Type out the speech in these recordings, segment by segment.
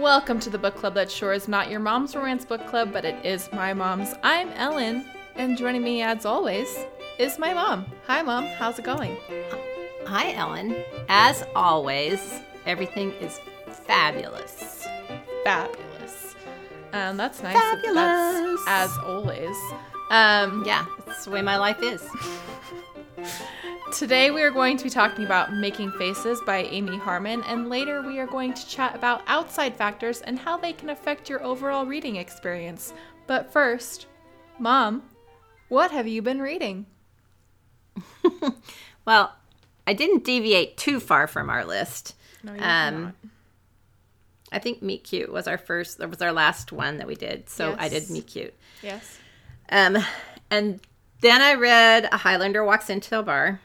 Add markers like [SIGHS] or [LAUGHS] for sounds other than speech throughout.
Welcome to the book club that sure is not your mom's romance book club, but it is my mom's. I'm Ellen, and joining me as always is my mom. Hi, mom. How's it going? Hi, Ellen. As always, everything is fabulous. Fabulous. Um, that's nice. Fabulous. That's as always. Um, Yeah, that's the way my life is. [LAUGHS] Today we are going to be talking about Making Faces by Amy Harmon, and later we are going to chat about outside factors and how they can affect your overall reading experience. But first, Mom, what have you been reading? [LAUGHS] Well, I didn't deviate too far from our list. No, you Um, I think Meet Cute was our first, that was our last one that we did. So I did Yes. Meet Cute. Yes. Um, and then I read A Highlander Walks Into a Bar.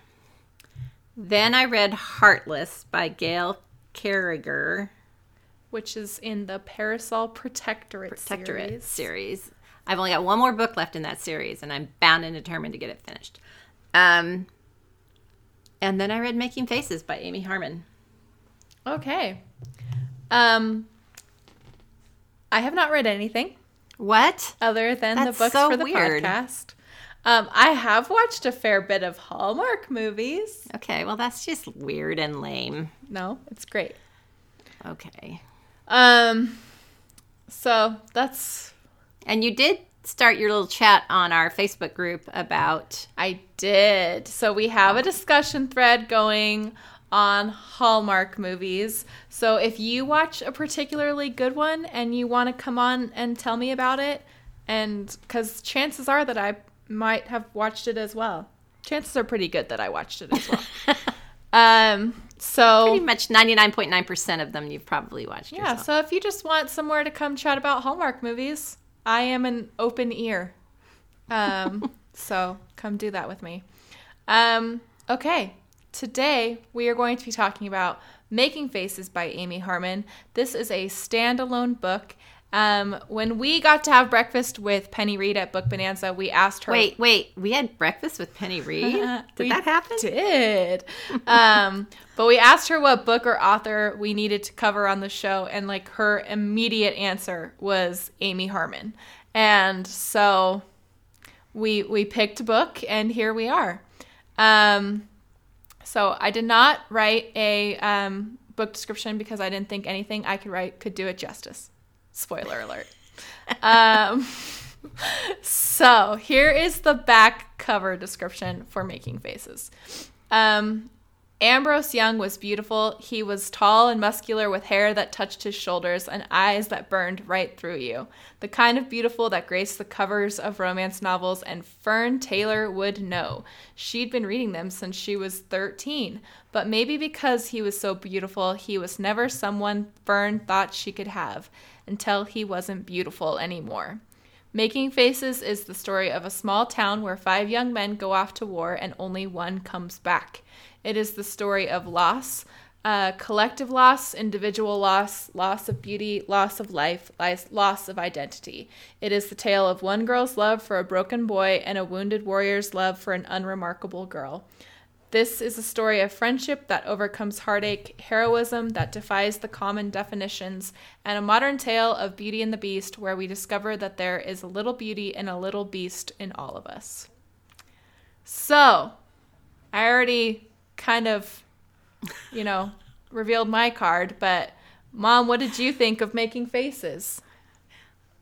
Then I read Heartless by Gail Carriger, Which is in the Parasol Protectorate, Protectorate series. series. I've only got one more book left in that series, and I'm bound and determined to get it finished. Um, and then I read Making Faces by Amy Harmon. Okay. Um, I have not read anything What? other than That's the books so for the weird. podcast. Um, I have watched a fair bit of Hallmark movies. Okay, well, that's just weird and lame. No, it's great. Okay. Um, so that's And you did start your little chat on our Facebook group about. I did. So we have a discussion thread going on Hallmark movies. So if you watch a particularly good one and you want to come on and tell me about it, and because chances are that I might have watched it as well. Chances are pretty good that I watched it as well. [LAUGHS] um, so Pretty much 99.9% of them you've probably watched Yeah, yourself. so if you just want somewhere to come chat about Hallmark movies, I am an open ear. Um, [LAUGHS] so come do that with me. Um, okay, today we are going to be talking about Making Faces by Amy Harmon. This is a standalone book. Um, when we got to have breakfast with Penny Reid at Book Bonanza, we asked her. Wait, wait. We had breakfast with Penny [LAUGHS] Reid? Did that happen? Did. [LAUGHS] um, but we asked her what book or author we needed to cover on the show, and like her immediate answer was Amy Harmon. And so we we picked a book, and here we are. Um, so I did not write a um, book description because I didn't think anything I could write could do it justice. Spoiler alert. um, so here is the back cover description for Making Faces. Um, Ambrose Young was beautiful. He was tall and muscular with hair that touched his shoulders and eyes that burned right through you. The kind of beautiful that graced the covers of romance novels, and Fern Taylor would know. She'd been reading them since she was 13, but maybe because he was so beautiful, he was never someone Fern thought she could have until he wasn't beautiful anymore. Making Faces is the story of a small town where five young men go off to war and only one comes back. It is the story of loss, uh, collective loss, individual loss, loss of beauty, loss of life, loss of identity. It is the tale of one girl's love for a broken boy and a wounded warrior's love for an unremarkable girl. This is a story of friendship that overcomes heartache, heroism that defies the common definitions, and a modern tale of Beauty and the Beast where we discover that there is a little beauty and a little beast in all of us. So, I already kind of, you know, [LAUGHS] revealed my card, but Mom, what did you think of Making Faces?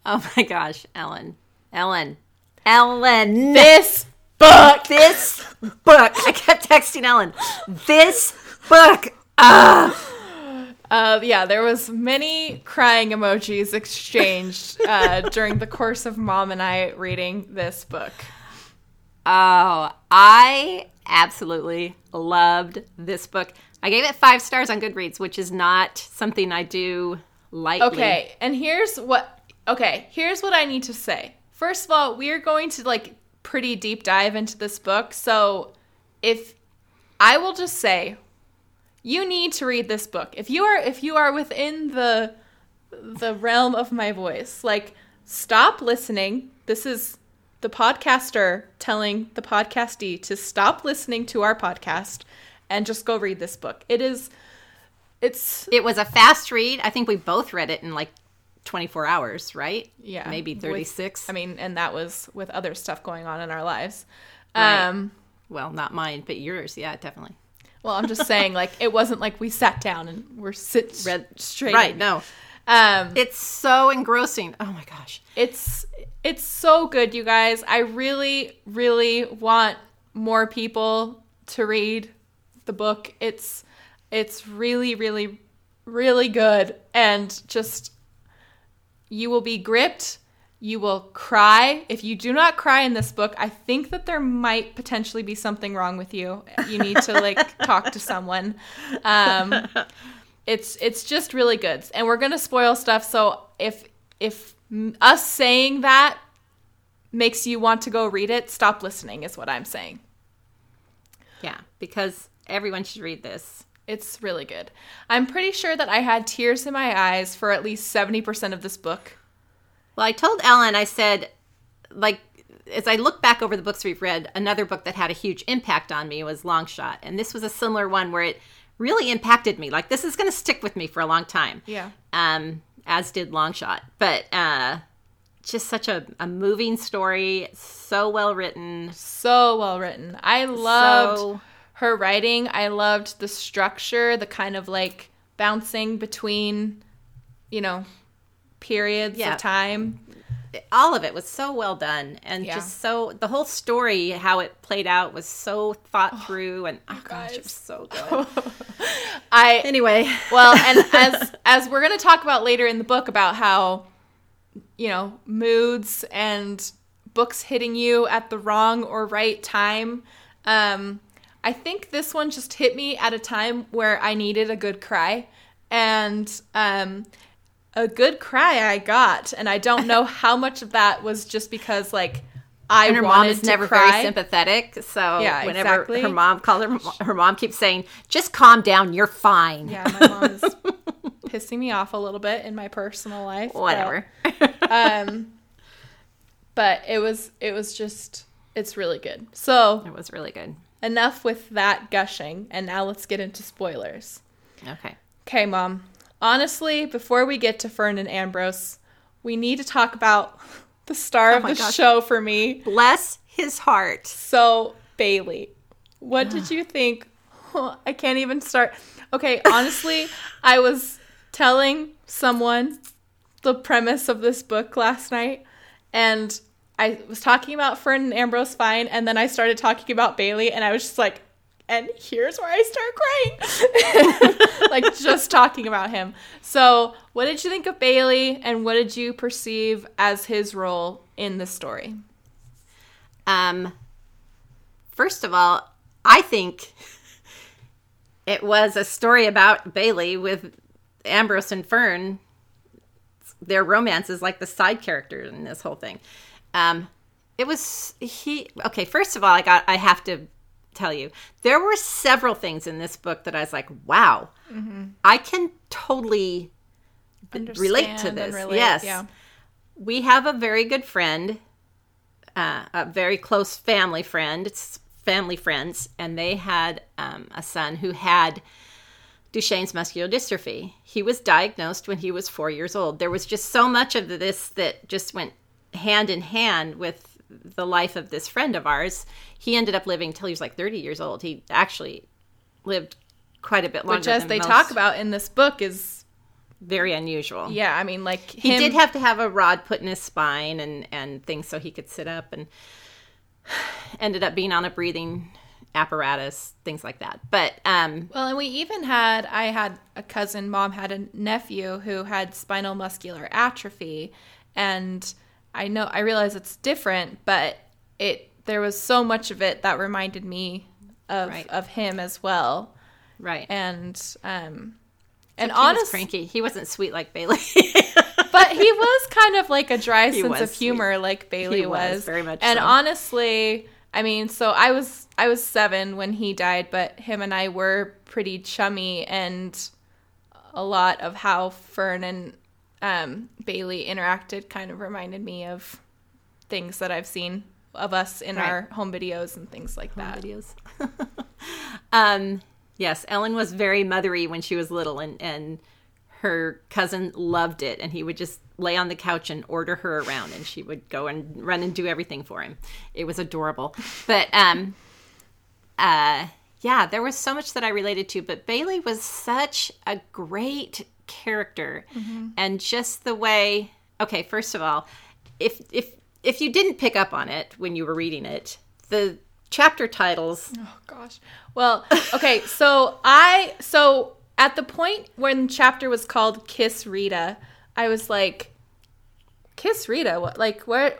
Oh my gosh, Ellen. Ellen. Ellen. This book! This book. I kept texting Ellen. This book. Ah. Uh, yeah, there was many crying emojis exchanged uh, [LAUGHS] during the course of Mom and I reading this book. Oh, I absolutely loved this book. I gave it five stars on Goodreads, which is not something I do lightly. Okay, and here's what. Okay, here's what I need to say. First of all, we are going to like pretty deep dive into this book, so if I will just say, you need to read this book. If you are if you are within the the realm of my voice, like stop listening. This is the podcaster telling the podcastee to stop listening to our podcast and just go read this book. It is it's It was a fast read. I think we both read it in like 24 hours, right? yeah, Maybe with- 36. I mean, and that was with other stuff going on in our lives. Right. Um, well, not mine, but yours. Yeah, definitely. well, I'm just saying, like, it wasn't like we sat down and we're sit [LAUGHS] Read straight. Right. No. Um, It's so engrossing. Oh my gosh. it's it's so good, you guys. I really, really want more people to read the book. It's it's really, really, really good, and just you will be gripped. You will cry. If you do not cry in this book, I think that there might potentially be something wrong with you. You need to like [LAUGHS] talk to someone. Um, it's it's just really good, and we're gonna spoil stuff. So if if us saying that makes you want to go read it, stop listening. Is what I'm saying. Yeah, because everyone should read this. It's really good. I'm pretty sure that I had tears in my eyes for at least 70% of this book. Well, I told Ellen, I said, like, as I look back over the books we've read, another book that had a huge impact on me was Long Shot. And this was a similar one where it really impacted me. Like, this is going to stick with me for a long time. Yeah. Um, as did Long Shot. But uh, just such a, a moving story, so well written. So well written. I loved So- her writing. I loved the structure, the kind of like bouncing between, you know, periods Yeah. of time. all of it was so well done and Yeah. just so the whole story how it played out was so thought through and oh gosh it was so [LAUGHS] good I anyway well, and [LAUGHS] as as we're going to talk about later in the book about how you know, moods and books hitting you at the wrong or right time. Um I think this one just hit me at a time where I needed a good cry and um a good cry I got and I don't know [LAUGHS] how much of that was just because like I and her mom is never cry. very sympathetic so Yeah, whenever exactly. her mom called her her mom keeps saying just calm down you're fine Yeah, my mom is [LAUGHS] pissing me off a little bit in my personal life. but- whatever um but it was it was just it's really good so it was really good enough with that gushing and now let's get into spoilers. Okay. Okay mom. Honestly before we get to fern and ambrose we need to talk about [LAUGHS] the star oh of Oh my the gosh. show for me. Bless his heart. So bailey what did you think? [LAUGHS] I can't even start. Okay honestly [LAUGHS] i was telling someone the premise of this book last night and i was talking about fern and ambrose fine and then i started talking about bailey and i was just like and here's where i start crying [LAUGHS] like just talking about him so what did you think of bailey and what did you perceive as his role in the story Um, first of all, I think it was a story about Bailey with Ambrose and Fern. Their romance is like the side character in this whole thing. Um, it was he. Okay, first of all, I got. I have to tell you, there were several things in this book that I was like, "Wow, I can totally relate to this." relate, yes, yeah we have a very good friend, uh, a very close family friend. It's family friends, and they had um, a son who had Duchenne's muscular dystrophy. He was diagnosed when he was four years old. There was just so much of this that just went hand in hand with the life of this friend of ours. He ended up living till he was like 30 years old. He actually lived quite a bit longer which as they talk about in this book is very unusual. yeah i mean like He did have to have a rod put in his spine and and things so he could sit up and [SIGHS] ended up being on a breathing apparatus, things like that. But um well and we even had i had a cousin mom had a nephew who had spinal muscular atrophy and i know i realize it's different but it there was so much of it that reminded me of Right. of him as well right. and um and honestly cranky. He wasn't sweet like Bailey. [LAUGHS] but he was kind of like a dry sense of humor like bailey He was, was, very much and so. honestly i mean so i was i was seven when he died but him and i were pretty chummy and a lot of how fern and um, bailey interacted kind of reminded me of things that i've seen of us in Right. our home videos and things like that videos. [LAUGHS] um Yes, Ellen was very mothery when she was little, and and her cousin loved it, and he would just lay on the couch and order her around, and she would go and run and do everything for him. It was adorable, but um, uh, yeah, there was so much that I related to. But Bailey was such a great character, mm-hmm. and just the way. Okay, first of all, if if if you didn't pick up on it when you were reading it, the chapter titles Oh gosh. Well, [LAUGHS] okay, so I so at the point when the chapter was called Kiss Rita, I was like Kiss Rita, what like where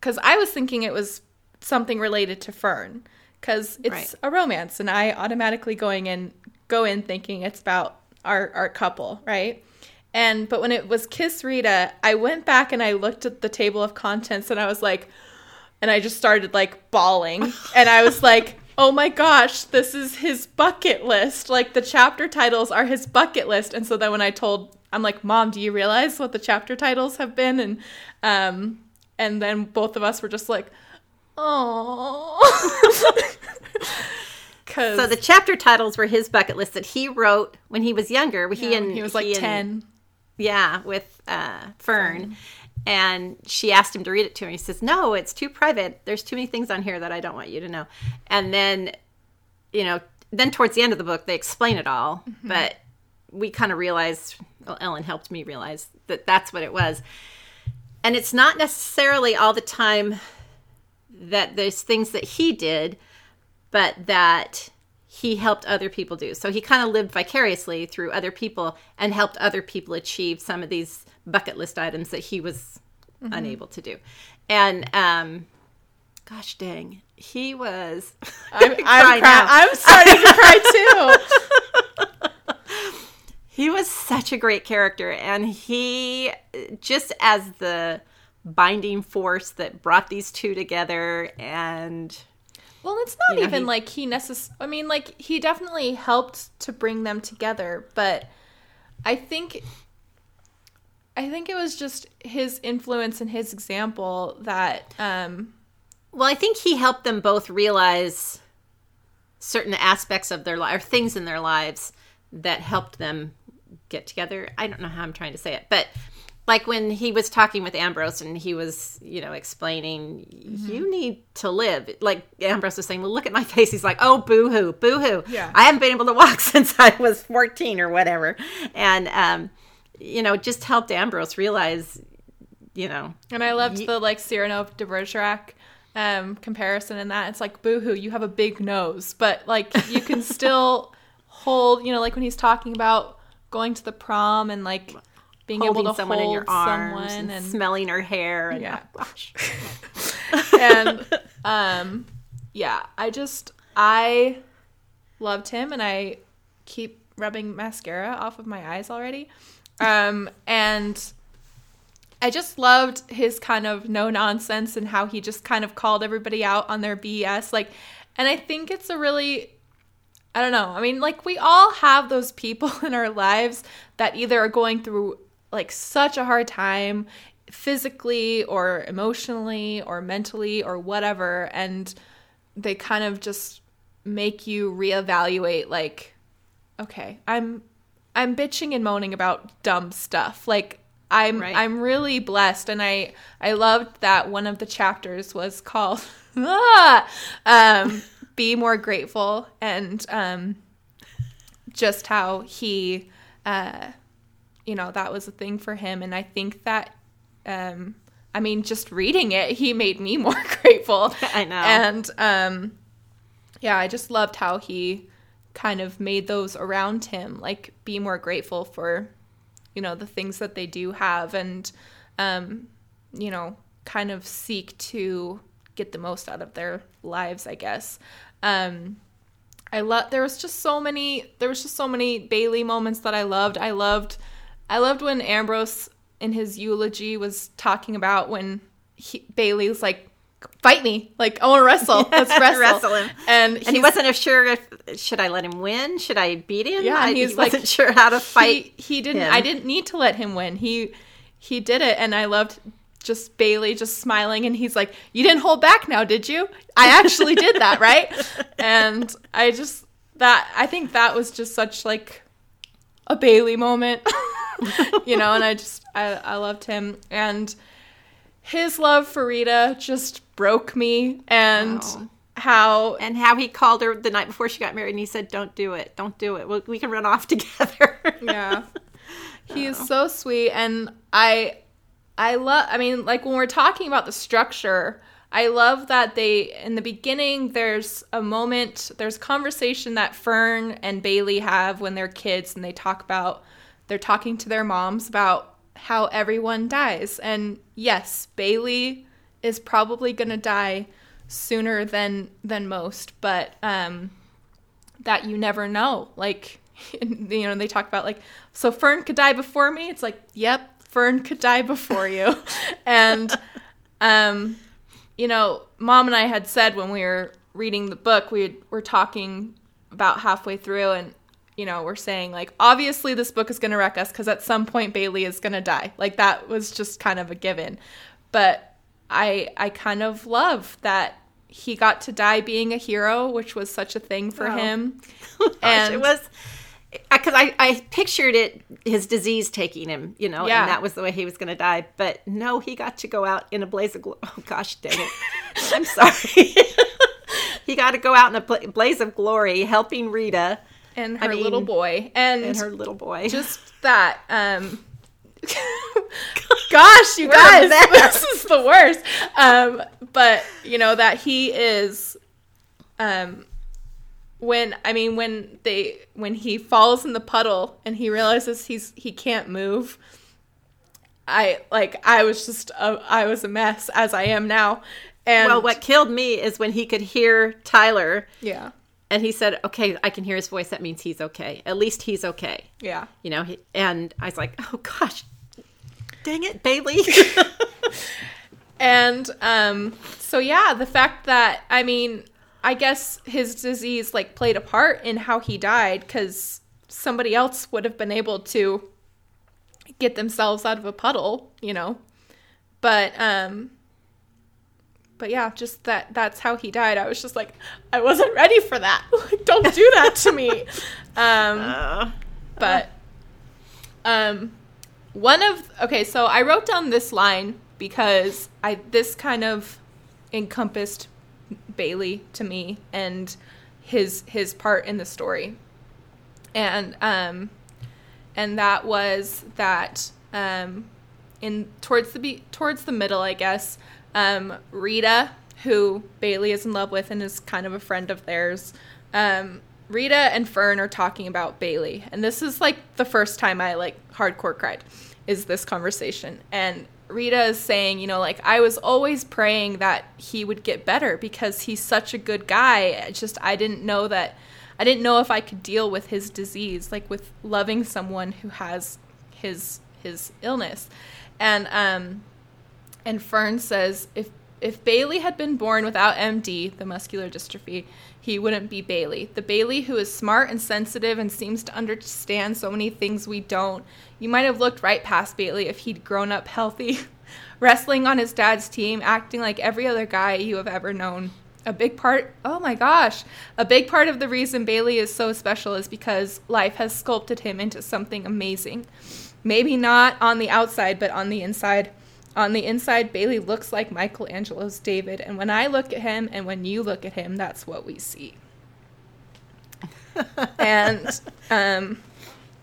cuz I was thinking it was something related to Fern cuz it's Right. a romance and I automatically going in go in thinking it's about our our couple, right? And but when it was Kiss Rita, I went back and I looked at the table of contents and I was like and I just started like bawling. [LAUGHS] And I was like, oh my gosh, this is his bucket list. Like the chapter titles are his bucket list. And so then when I told, I'm like, Mom, do you realize what the chapter titles have been? And um, and then both of us were just like, oh. [LAUGHS] Cause So the chapter titles were his bucket list that he wrote when he was younger. He yeah, and he was like and- ten. yeah, with uh, Fern. And she asked him to read it to her. He says, "No, it's too private. There's too many things on here that I don't want you to know." And then, you know, then towards the end of the book, they explain it all. But we kind of realized. Well, Ellen helped me realize that that's what it was. And it's not necessarily all the time that there's things that he did, but that he helped other people do. So he kind of lived vicariously through other people and helped other people achieve some of these bucket list items that he was unable to do. And um gosh dang, he was [LAUGHS] I'm, I'm, cry cry- I'm starting to cry too. [LAUGHS] he was such a great character and he just as the binding force that brought these two together and Well, it's not You know, even he- like he necess. I mean, like he definitely helped to bring them together, but I think, I think it was just his influence and his example that, um, Well, I think he helped them both realize certain aspects of their life or things in their lives that helped them get together. I don't know how I'm trying to say it, but like when he was talking with Ambrose and he was, you know, explaining, you need to live. Like Ambrose was saying, well, look at my face. He's like, oh, boo hoo, boo hoo. Yeah. I haven't been able to walk [LAUGHS] since I was 14 or whatever. And, um, you know, just helped Ambrose realize, you know, and I loved Ye- the like Cyrano de Bergerac um, comparison in that. It's like, boohoo, you have a big nose, but like you can [LAUGHS] still hold, you know, like when he's talking about going to the prom and like being able to someone hold in your arms and, and smelling her hair and Yeah. [LAUGHS] gosh. and um yeah i just i loved him and i keep rubbing mascara off of my eyes already um and i just loved his kind of no nonsense and how he just kind of called everybody out on their bs like and i think it's a really I don't know. I mean, like we all have those people [LAUGHS] in our lives that either are going through like such a hard time physically or emotionally or mentally or whatever and they kind of just make you reevaluate like okay, I'm I'm bitching and moaning about dumb stuff. Like I'm Right. I'm really blessed and I I loved that one of the chapters was called [LAUGHS] ah, um [LAUGHS] be more grateful and um just how he uh you know that was a thing for him. And I think that um I mean just reading it he made me [LAUGHS] more grateful. [LAUGHS] I know. and um yeah I just loved how he kind of made those around him like be more grateful for you know the things that they do have and um you know kind of seek to get the most out of their lives i guess. Um i love there was just so many there was just so many bailey moments that i loved. I loved i loved when ambrose in his eulogy was talking about when he, bailey was like fight me like i want to wrestle [LAUGHS] let's wrestle Wrestle him. and, and he wasn't sure if should I let him win? Should I beat him? Yeah, I, he's he like- wasn't sure how to fight. he, he didn't him. i didn't need to let him win he he did it and i loved just bailey just smiling and he's like you didn't hold back now did you i actually did that right [LAUGHS] and i just that I think that was just such like a Bailey moment, [LAUGHS] you know. And I just I, I loved him and his love for Rita just broke me and Wow. how And how he called her the night before she got married and he said, Don't do it. Don't do it. We, we can run off [LAUGHS] together. yeah [LAUGHS] he is so sweet and i i love i mean like when we're talking about the structure i love that they in the beginning there's a moment there's conversation that fern and bailey have when they're kids and they talk about they're talking to their moms about how everyone dies and yes bailey is probably going to die sooner than than most but um that you never know. Like, [LAUGHS] you know, they talk about like, so Fern could die before me. It's like, yep, Fern could die before you. [LAUGHS] and, um, you know, mom and I had said when we were reading the book, we were talking about halfway through and, you know, we're saying like, obviously this book is going to wreck us because at some point Bailey is going to die. Like that was just kind of a given. But I, I kind of love that he got to die being a hero, which was such a thing for Wow. him. [LAUGHS] Gosh, And- it was because I, I pictured it his disease taking him you know Yeah. and that was the way he was going to die. But no he got to go out in a blaze of glory oh gosh dang it. [LAUGHS] I'm sorry. [LAUGHS] He got to go out in a bla- blaze of glory helping rita and I her little boy. And, and her little boy. [LAUGHS] just that um gosh you We're guys this is the worst. Um but you know that he is um when i mean when they when he falls in the puddle and he realizes he's he can't move i like i was just a, i was a mess as i am now. And well what killed me is when he could hear tyler yeah. and he said okay i can hear his voice. That means he's okay. At least he's okay. Yeah. You know he, and i was like oh gosh. Dang it bailey. [LAUGHS] [LAUGHS] And um so yeah, the fact that I mean, I guess his disease like played a part in how he died cuz somebody else would have been able to get themselves out of a puddle, you know. But um but yeah, just that that's how he died. I was just like I wasn't ready for that. [LAUGHS] Like don't do that to me. [LAUGHS] Um Uh, but um one of okay so i wrote down this line because i this kind of encompassed bailey to me and his his part in the story. And um and that was that um in towards the be- towards the middle i guess um rita who bailey is in love with and is kind of a friend of theirs um rita and fern are talking about bailey. And this is like the first time i like hardcore cried is this conversation. And rita is saying you know like i was always praying that he would get better because he's such a good guy. It's just i didn't know that i didn't know if i could deal with his disease like with loving someone who has his his illness. And um and Fern says if if Bailey had been born without MD, the muscular dystrophy, he wouldn't be Bailey. The Bailey who is smart and sensitive and seems to understand so many things we don't. You might have looked right past Bailey if he'd grown up healthy, [LAUGHS] wrestling on his dad's team, acting like every other guy you have ever known. A big part, oh my gosh, a big part of the reason Bailey is so special is because life has sculpted him into something amazing. Maybe not on the outside, but on the inside. On the inside, Bailey looks like Michelangelo's David, and when I look at him and when you look at him, that's what we see. [LAUGHS] and um,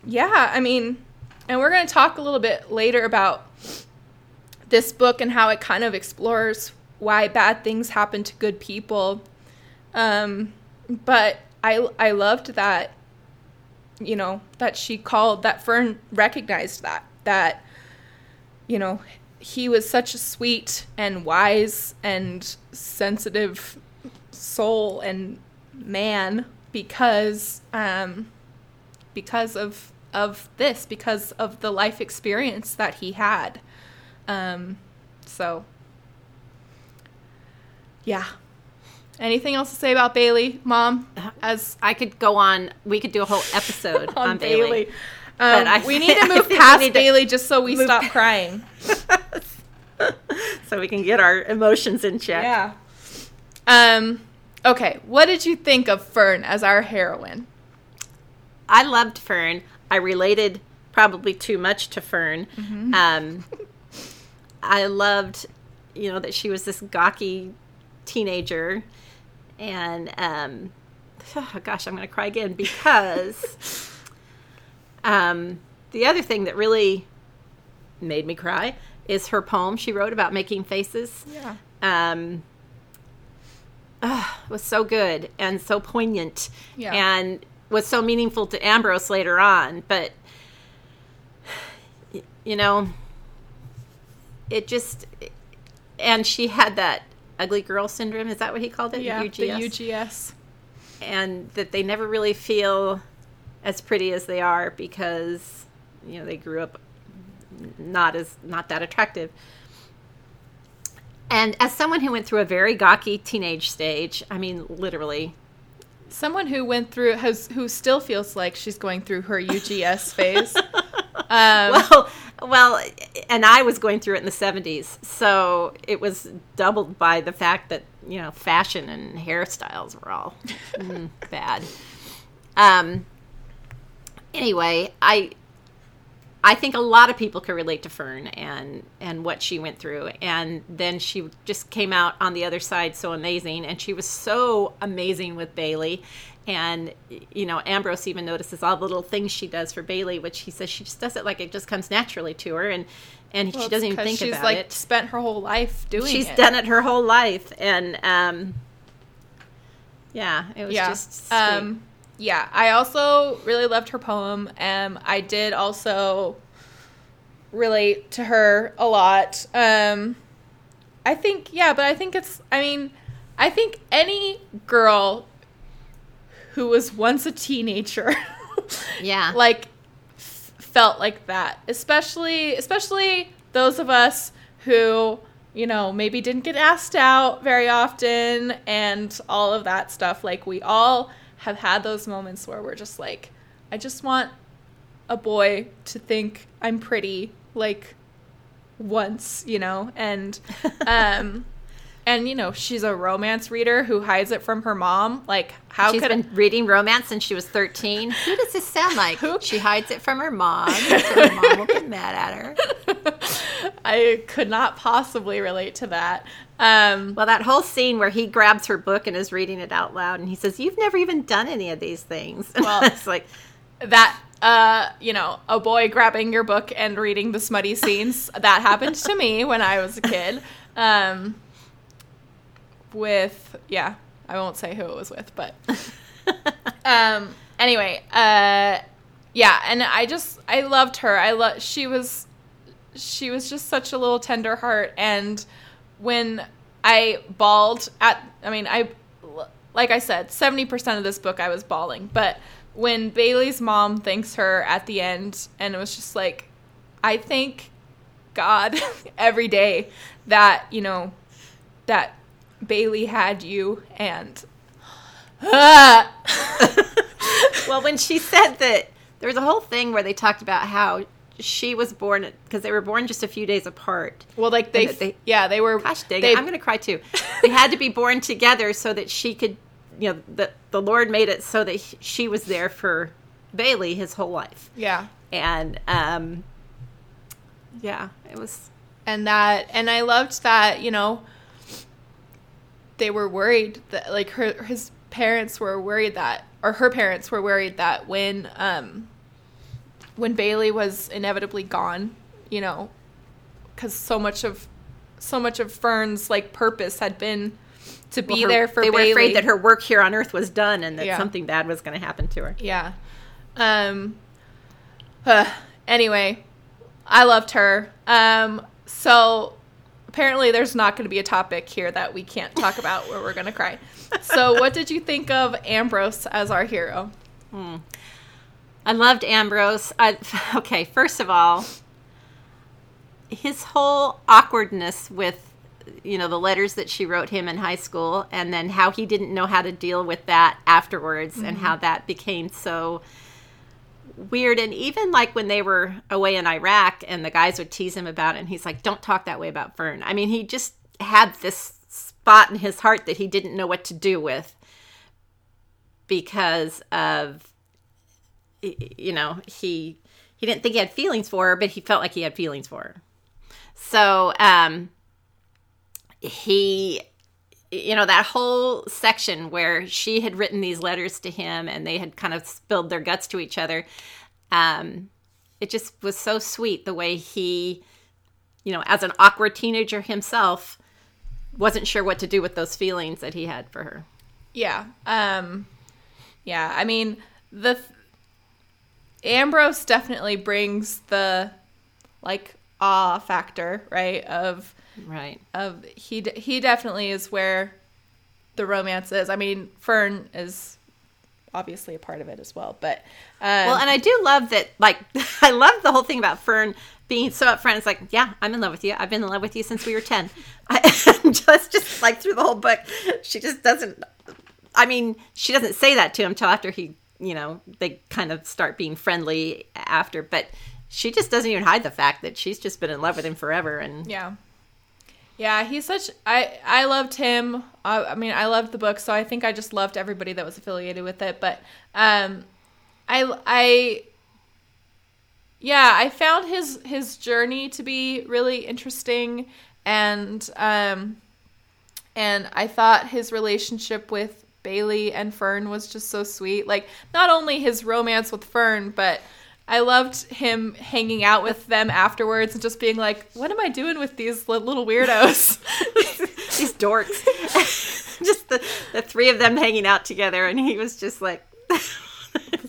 yeah, I mean, and we're going to talk a little bit later about this book and how it kind of explores why bad things happen to good people. Um, but I I loved that you know that she called that Fern recognized that that you know he was such a sweet and wise and sensitive soul and man because um because of of this because of the life experience that he had um so yeah anything else to say about bailey mom as I could go on. We could do a whole episode [LAUGHS] on, on Bailey. bailey, Um, I we [LAUGHS] need to move past bailey just so we stop pa- crying [LAUGHS] so we can get our emotions in check. Yeah. Um. Okay. What did you think of Fern as our heroine? I loved Fern. I related probably too much to Fern. Um, I loved, you know, that she was this gawky teenager, and um, [SIGHS] oh gosh, I'm going to cry again because [LAUGHS] um, the other thing that really made me cry is her poem she wrote about making faces. Yeah. Um, ah, was so good and so poignant, Yeah. and was so meaningful to Ambrose later on. But you know, it just and she had that ugly girl syndrome. Is that what he called it? Yeah. UGS? The UGS. and that they never really feel as pretty as they are because you know they grew up not as not that attractive. And as someone who went through a very gawky teenage stage i mean literally. Someone who went through has who still feels like she's going through her UGS [LAUGHS] phase. [LAUGHS] Um, well well and i was going through it in the 70s so it was doubled by the fact that you know fashion and hairstyles were all mm, bad. Um anyway i i think a lot of people could relate to fern and and what she went through and then she just came out on the other side so amazing and she was so amazing with bailey and you know ambrose even notices all the little things she does for bailey which he says she just does it like it just comes naturally to her and and well, she doesn't even think she's about like it spent her whole life doing she's it. done it her whole life and um yeah it was yeah. just sweet. um, yeah. I also really loved her poem. Um, I did also relate to her a lot. Um, I think, yeah, but I think it's, I mean, I think any girl who was once a teenager, [LAUGHS] yeah like, f- felt like that, especially, especially those of us who, you know, maybe didn't get asked out very often and all of that stuff. Like, we all have had those moments where we're just like, I just want a boy to think I'm pretty, like, once, you know? And, [LAUGHS] um, and you know, she's a romance reader who hides it from her mom. Like, how She's could been reading romance since she was 13. [LAUGHS] Who does this sound like? Who- She hides it from her mom. [LAUGHS] So her mom will get mad at her. [LAUGHS] I could not possibly relate to that. Um, Well, that whole scene where he grabs her book and is reading it out loud and he says, You've never even done any of these things. Well- it's like, that uh you know a boy grabbing your book and reading the smutty scenes that happened to me when i was a kid um with yeah i won't say who it was with but [LAUGHS] um anyway uh yeah and i just i loved her. I love she was she was just such a little tender heart and when i bawled at i mean i like i said 70% of this book i was bawling but when bailey's mom thanks her at the end and it was just like i thank god [LAUGHS] every day that you know that bailey had you and [LAUGHS] well, when she said that, there was a whole thing where they talked about how she was born, because they were born just a few days apart. well like they, they- yeah they were Gosh dang they, it, I'm going to cry too. [LAUGHS] They had to be born together so that she could, you know, the, the Lord made it so that he- she was there for Bailey his whole life. yeah And, um, yeah, it was, and that and i loved that you know they were worried that like her his parents were worried that or her parents were worried that when um when bailey was inevitably gone you know because so much of so much of fern's like purpose had been to be well, her- there for they bailey were afraid that her work here on earth was done and that Yeah. something bad was going to happen to her. Yeah. Um uh, anyway, I loved her. Um so apparently there's not going to be a topic here that we can't talk about where we're going to cry. So what did you think of Ambrose as our hero? Hmm. I loved Ambrose. I, [LAUGHS] okay, first of all, his whole awkwardness with you know the letters that she wrote him in high school and then how he didn't know how to deal with that afterwards and mm-hmm. how that became so weird and even like when they were away in Iraq and the guys would tease him about it and he's like don't talk that way about Fern. I mean, he just had this spot in his heart that he didn't know what to do with because of you know, he he didn't think he had feelings for her, but he felt like he had feelings for her. So, um, he, you know, that whole section where she had written these letters to him and they had kind of spilled their guts to each other. Um, it just was so sweet the way he, you know, as an awkward teenager himself, wasn't sure what to do with those feelings that he had for her. Yeah. Um yeah, I mean, the th- Ambrose definitely brings the like awe factor, right? Of Right. of he he definitely is where the romance is. I mean, Fern is obviously a part of it as well, but um, Well, and I do love that. Like, [LAUGHS] I love the whole thing about Fern being so upfront. It's like, yeah, I'm in love with you. I've been in love with you since we were ten. [LAUGHS] I, just, just like through the whole book, she just doesn't. I mean, she doesn't say that to him till after he, you know, they kind of start being friendly after. But she just doesn't even hide the fact that she's just been in love with him forever. And Yeah. Yeah, he's such I I loved him. I, I mean, I loved the book, so I think I just loved everybody that was affiliated with it, but um I I yeah, I found his his journey to be really interesting and um and I thought his relationship with Bailey and Fern was just so sweet. Like not only his romance with Fern, but I loved him hanging out with them afterwards and just being like, "What am I doing with these little weirdos?" [LAUGHS] these dorks, [LAUGHS] just the the three of them hanging out together, and he was just like. [LAUGHS]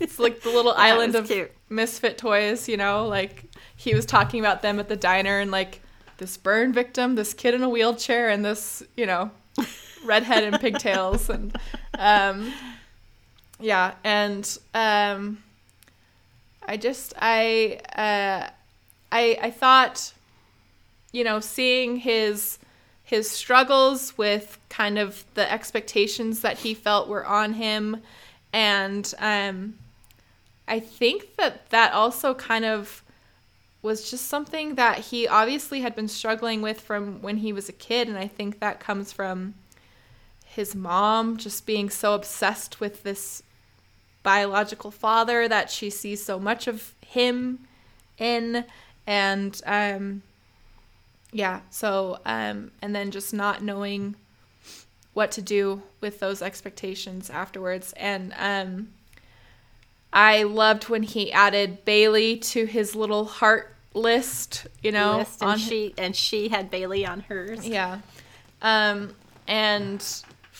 it's like the little island of cute. misfit toys, you know. Like he was talking about them at the diner and like this burn victim, this kid in a wheelchair, and this you know redhead and pigtails, and um, yeah, and um, I just I uh, I I thought you know seeing his his struggles with kind of the expectations that he felt were on him and um I think that that also kind of was just something that he obviously had been struggling with from when he was a kid. And I think that comes from his mom just being so obsessed with this biological father that she sees so much of him in and um yeah so um and then just not knowing what to do with those expectations afterwards and um I loved when he added Bailey to his little heart list, you know, list, and on she and she had Bailey on hers. yeah. Um, and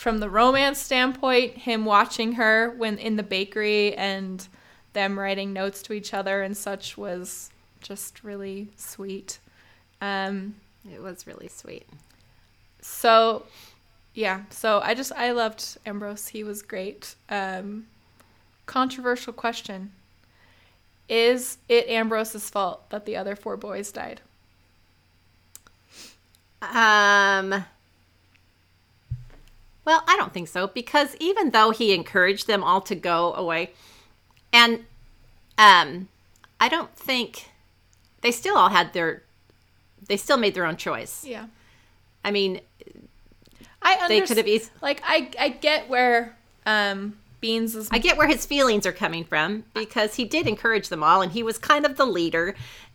from the romance standpoint, him watching her when in the bakery and them writing notes to each other and such was just really sweet. Um, It was really sweet. so yeah, so I just I loved Ambrose. He was great. Um, controversial question. Is it Ambrose's fault that the other four boys died? Um. Well, I don't think so because even though he encouraged them all to go away, and um, I don't think they still all had their, they still made their own choice. Yeah. I mean, I they could have eas- like I I get where um Beans is I get where his feelings are coming from because he did encourage them all, and he was kind of the leader,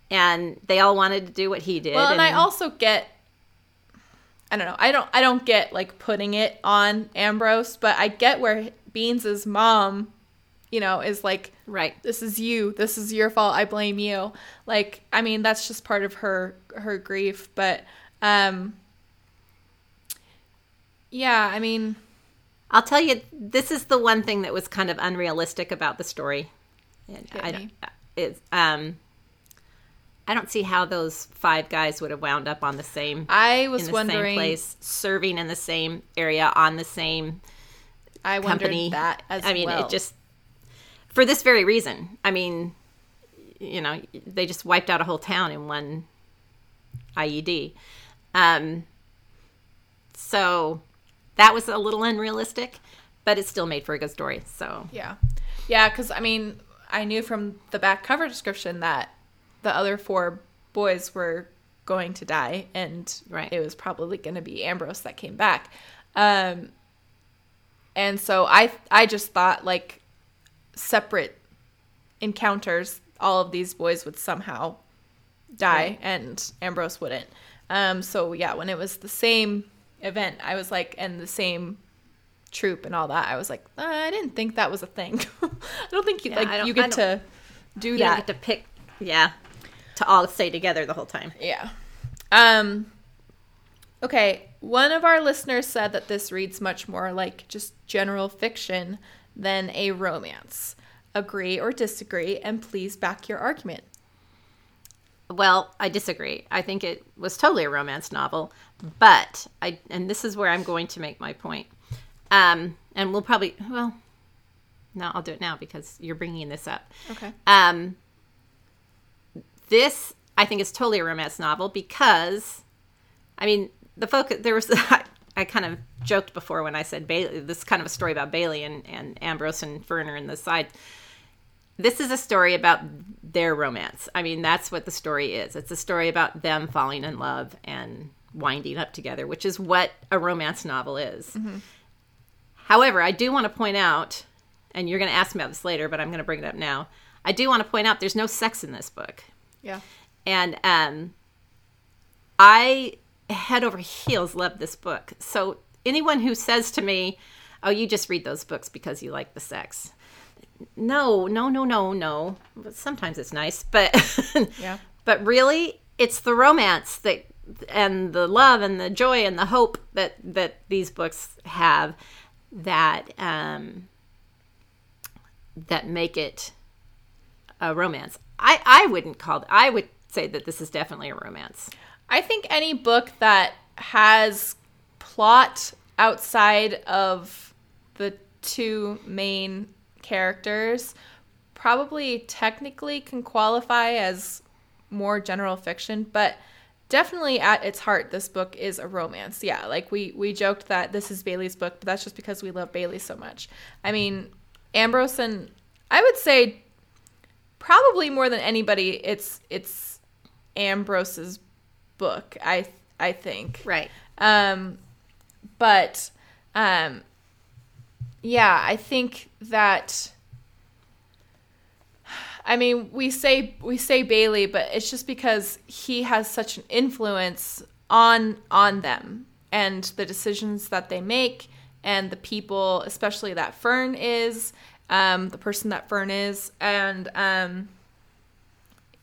and they all wanted to do what he did. well, and I also get I don't know. I don't I don't get like putting it on Ambrose, but I get where Beans's mom, you know, is like right. this is you. This is your fault. I blame you. Like I mean, that's just part of her her grief, but um yeah, I mean, I'll tell you, this is the one thing that was kind of unrealistic about the story. And Hit I, me. it's, um, I don't see how those five guys would have wound up on the same I was in the wondering same place, serving in the same area on the same I wondered company. that as I mean, well. it just for this very reason. I mean, you know, they just wiped out a whole town in one IED. Um, so that was a little unrealistic, but it still made for a good story. So Yeah. Yeah, because I mean, I knew from the back cover description that the other four boys were going to die, and Right. it was probably going to be Ambrose that came back. Um, and so I, I just thought like separate encounters, all of these boys would somehow die, Right. and Ambrose wouldn't. Um, so yeah, when it was the same event, I was like, and the same troop and all that, I was like, uh, I didn't think that was a thing. [LAUGHS] I don't think you Yeah, like you get to do You that. get to pick. Yeah, to all stay together the whole time. Yeah. Um Okay, one of our listeners said that this reads much more like just general fiction than a romance. Agree or disagree and please back your argument. Well, I disagree. I think it was totally a romance novel, but I and this is where I'm going to make my point. Um, and we'll probably well, no, I'll do it now because you're bringing this up. Okay. Um, this I think is totally a romance novel because, I mean, the focus there was I, [LAUGHS] I kind of joked before when I said Bailey. This is kind of a story about Bailey and and Ambrose and Fern are in the side. This is a story about their romance. I mean, that's what the story is. It's a story about them falling in love and winding up together, which is what a romance novel is. Mm-hmm. However, I do want to point out, and you're going to ask me about this later, but I'm going to bring it up now. I do want to point out there's no sex in this book. Yeah. And um, I head over heels love this book. So anyone who says to me, "Oh, you just read those books because you like the sex," no, no, no, no, no. But sometimes it's nice, but [LAUGHS] Yeah. but really, it's the romance that and the love and the joy and the hope that that these books have that um, that make it a romance. I I wouldn't call I would say that this is definitely a romance. I think any book that has plot outside of the two main characters probably technically can qualify as more general fiction, but definitely at its heart this book is a romance. Yeah, like we we joked that this is Bailey's book, but that's just because we love Bailey so much. I mean, Ambrose and I would say probably more than anybody it's it's Ambrose's book, I I think. Right. Um, but um, yeah, I think that. I mean, we say we say Bailey, but it's just because he has such an influence on on them and the decisions that they make and the people, especially that Fern is, um, the person that Fern is, and um,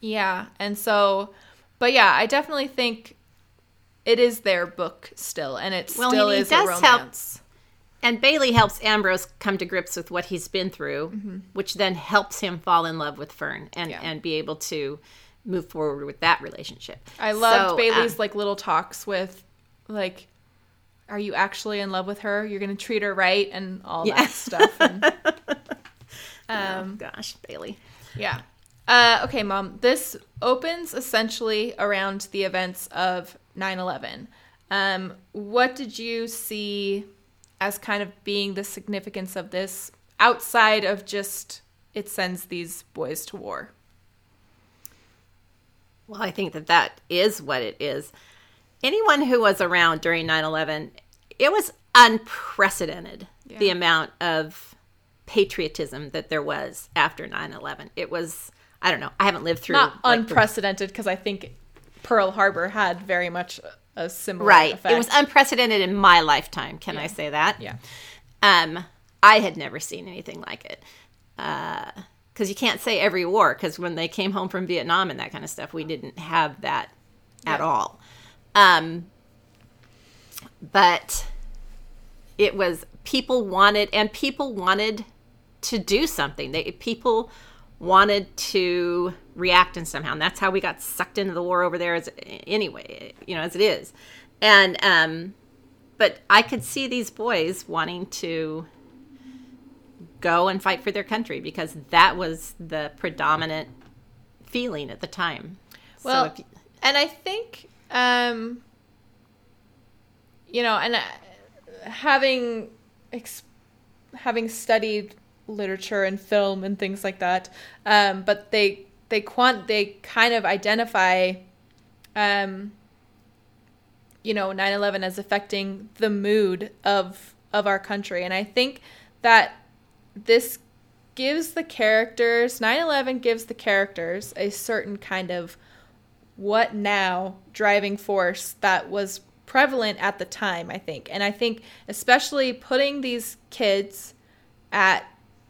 yeah, and so, but yeah, I definitely think it is their book still, and it Well, still is a does help- romance. And Bailey helps Ambrose come to grips with what he's been through, which then helps him fall in love with Fern and Yeah. and be able to move forward with that relationship. I loved So, Bailey's um, like little talks with, like, are you actually in love with her? You're gonna treat her right and all Yeah. that stuff. And, [LAUGHS] um, gosh, Bailey. yeah. Uh, okay, mom. This opens essentially around the events of 9/11. Um, what did you see as kind of being the significance of this outside of just it sends these boys to war? Well, I think that that is what it is. Anyone who was around during 9 11, it was unprecedented the amount of patriotism that there was after 9 11. It was, I don't know, I haven't lived through. Not like, unprecedented because I think Pearl Harbor had very much a similar right. effect. It was unprecedented in my lifetime. Can I say that? yeah. Um, I had never seen anything like it. Because you can't say every war, because when they came home from Vietnam and that kind of stuff, we didn't have that at Yeah. all. Um, but it was people wanted, and people wanted to do something. They people wanted to react in somehow, and that's how we got sucked into the war over there. As anyway, you know, as it is, and um, but I could see these boys wanting to go and fight for their country because that was the predominant feeling at the time. Well, so if, and I think, um, you know, and uh, having ex- having studied literature and film and things like that, um, but they they quant they kind of identify, um, you know, 9/11 as affecting the mood of of our country, and I think that this gives the characters 9/11 gives the characters a certain kind of what now driving force that was prevalent at the time, I think. And I think especially putting these kids at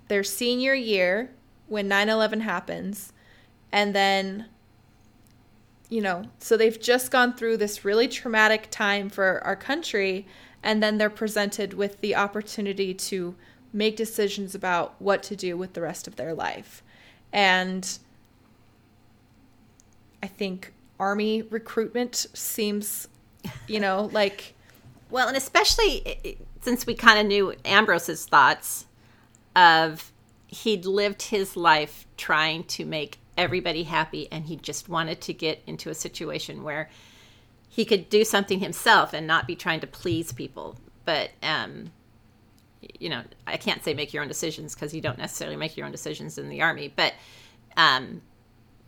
their senior year when 9/11 happens and then you know, so they've just gone through this really traumatic time for our country and then they're presented with the opportunity to make decisions about what to do with the rest of their life. And I think army recruitment seems, you know, [LAUGHS] like. Well, and especially eh, eh, since we kind of knew Ambrose's thoughts of he'd lived his life trying to make everybody happy and he just wanted to get into a situation where he could do something himself and not be trying to please people. But um, you know, I can't say make your own decisions because you don't necessarily make your own decisions in the army, but um,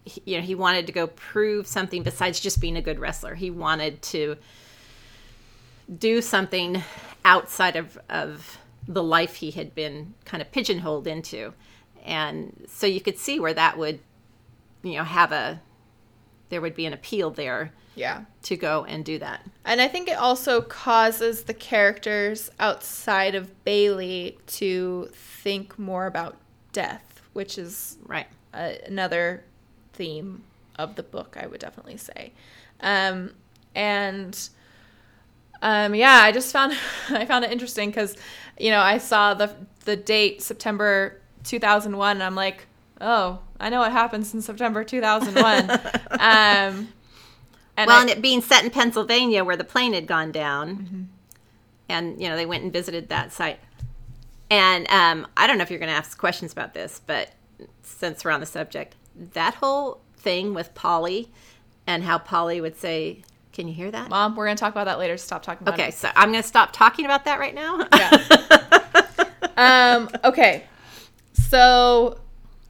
he, you know, he wanted to go prove something besides just being a good wrestler. He wanted to do something outside of of the life he had been kind of pigeonholed into, and so you could see where that would, you know, have a there would be an appeal there yeah. to go and do that. And i think it also causes the characters outside of bailey to think more about death which is right. a, another theme of the book i would definitely say. Um, and um, yeah i just found [LAUGHS] i found it interesting because you know i saw the the date september 2001 and i'm like oh i know what happens in september 2001 [LAUGHS] um, and well, I, and it being set in Pennsylvania where the plane had gone down, mm-hmm. and you know they went and visited that site. And um, I don't know if you're going to ask questions about this, but since we're on the subject, that whole thing with Paulie and how Paulie would say, "Can you hear that, Mom?" We're going to talk about that later. Stop talking. about Okay, it. Okay, so I'm going to stop talking about that right now. yeah. [LAUGHS] um. Okay. So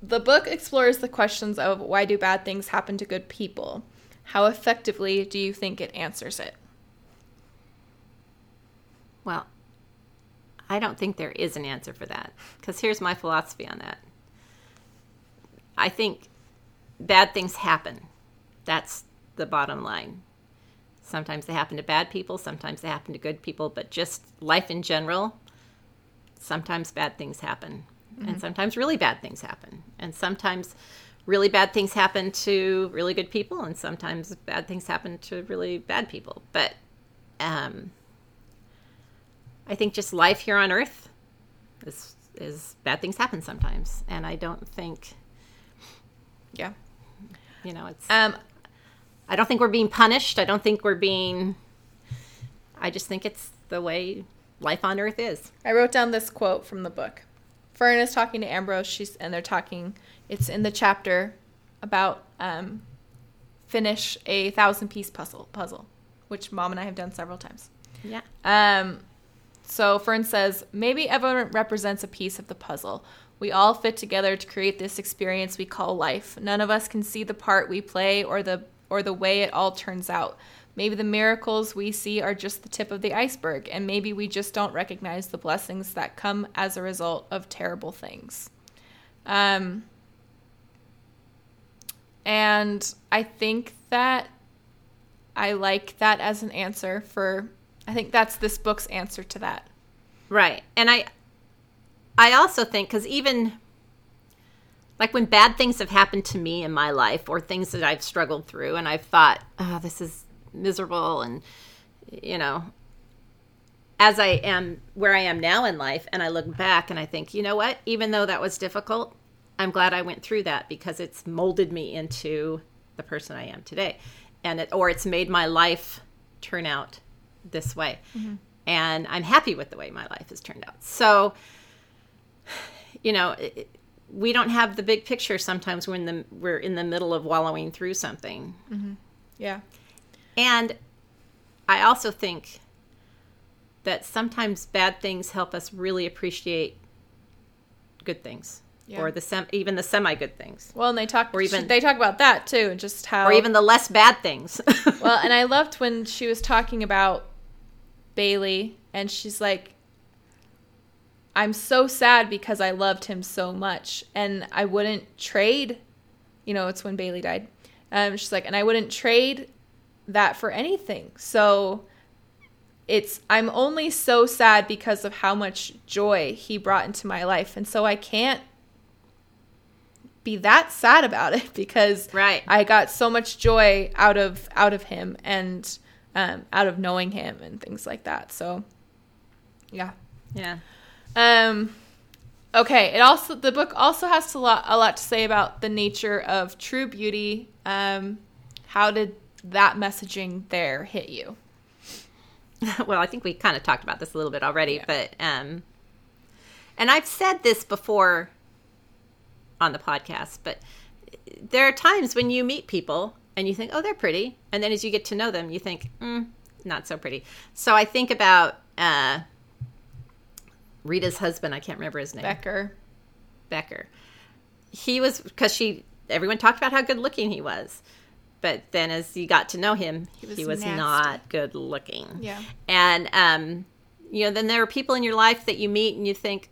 the book explores the questions of why do bad things happen to good people how effectively do you think it answers it? Well, I don't think there is an answer for that because here's my philosophy on that. I think bad things happen. That's the bottom line. Sometimes they happen to bad people, sometimes they happen to good people, but just life in general, sometimes bad things happen. Mm-hmm. And sometimes really bad things happen. And sometimes really bad things happen to really good people, and sometimes bad things happen to really bad people. But um, I think just life here on Earth is is bad things happen sometimes, and I don't think, yeah, you know, it's. Um, I don't think we're being punished. I don't think we're being. I just think it's the way life on Earth is. I wrote down this quote from the book. Fern is talking to Ambrose. She's and they're talking it's in the chapter about um, finish a thousand piece puzzle puzzle, which mom and I have done several times. Yeah. Um, so Fern says maybe everyone represents a piece of the puzzle. We all fit together to create this experience we call life. None of us can see the part we play or the or the way it all turns out. Maybe the miracles we see are just the tip of the iceberg, and maybe we just don't recognize the blessings that come as a result of terrible things. Um, and I think that I like that as an answer for I think that's this book's answer to that. Right. And I I also think cuz even like when bad things have happened to me in my life or things that I've struggled through and I've thought, "Oh, this is miserable and you know, as I am where I am now in life and I look back and I think, "You know what? Even though that was difficult, I'm glad I went through that because it's molded me into the person I am today. And it, or it's made my life turn out this way. Mm-hmm. And I'm happy with the way my life has turned out. So, you know, it, we don't have the big picture sometimes when the we're in the middle of wallowing through something. Mm-hmm. Yeah. And I also think that sometimes bad things help us really appreciate good things yeah. or the sem- even the semi good things. Well, and they talk or even they talk about that too, and just how or even the less bad things. well, and I [LAUGHS] loved when she was talking about Bailey, and she's like, I'm so sad because I loved him so much and I wouldn't trade, you know, it's when Bailey died. Um, she's like, and I wouldn't trade that for anything. So it's, I'm only so sad because of how much joy he brought into my life. And so I can't be that sad about it [LAUGHS] because Right. I got so much joy out of, out of him and, um, out of knowing him and things like that. So yeah. Yeah. Um, okay. It also the book also has a lot a lot to say about the nature of true beauty. Um, how did that messaging there hit you? [LAUGHS] well, I think we kind of talked about this a little bit already, but um, and I've said this before on the podcast, but there are times when you meet people and you think, oh, they're pretty, and then as you get to know them, you think, mm, not so pretty. So I think about uh, Rita's husband. I can't remember his name. Becker. Becker. He was because she everyone talked about how good looking he was. But then as you got to know him, he was was, not good looking. Yeah. And um you know, then there are people in your life that you meet and you think,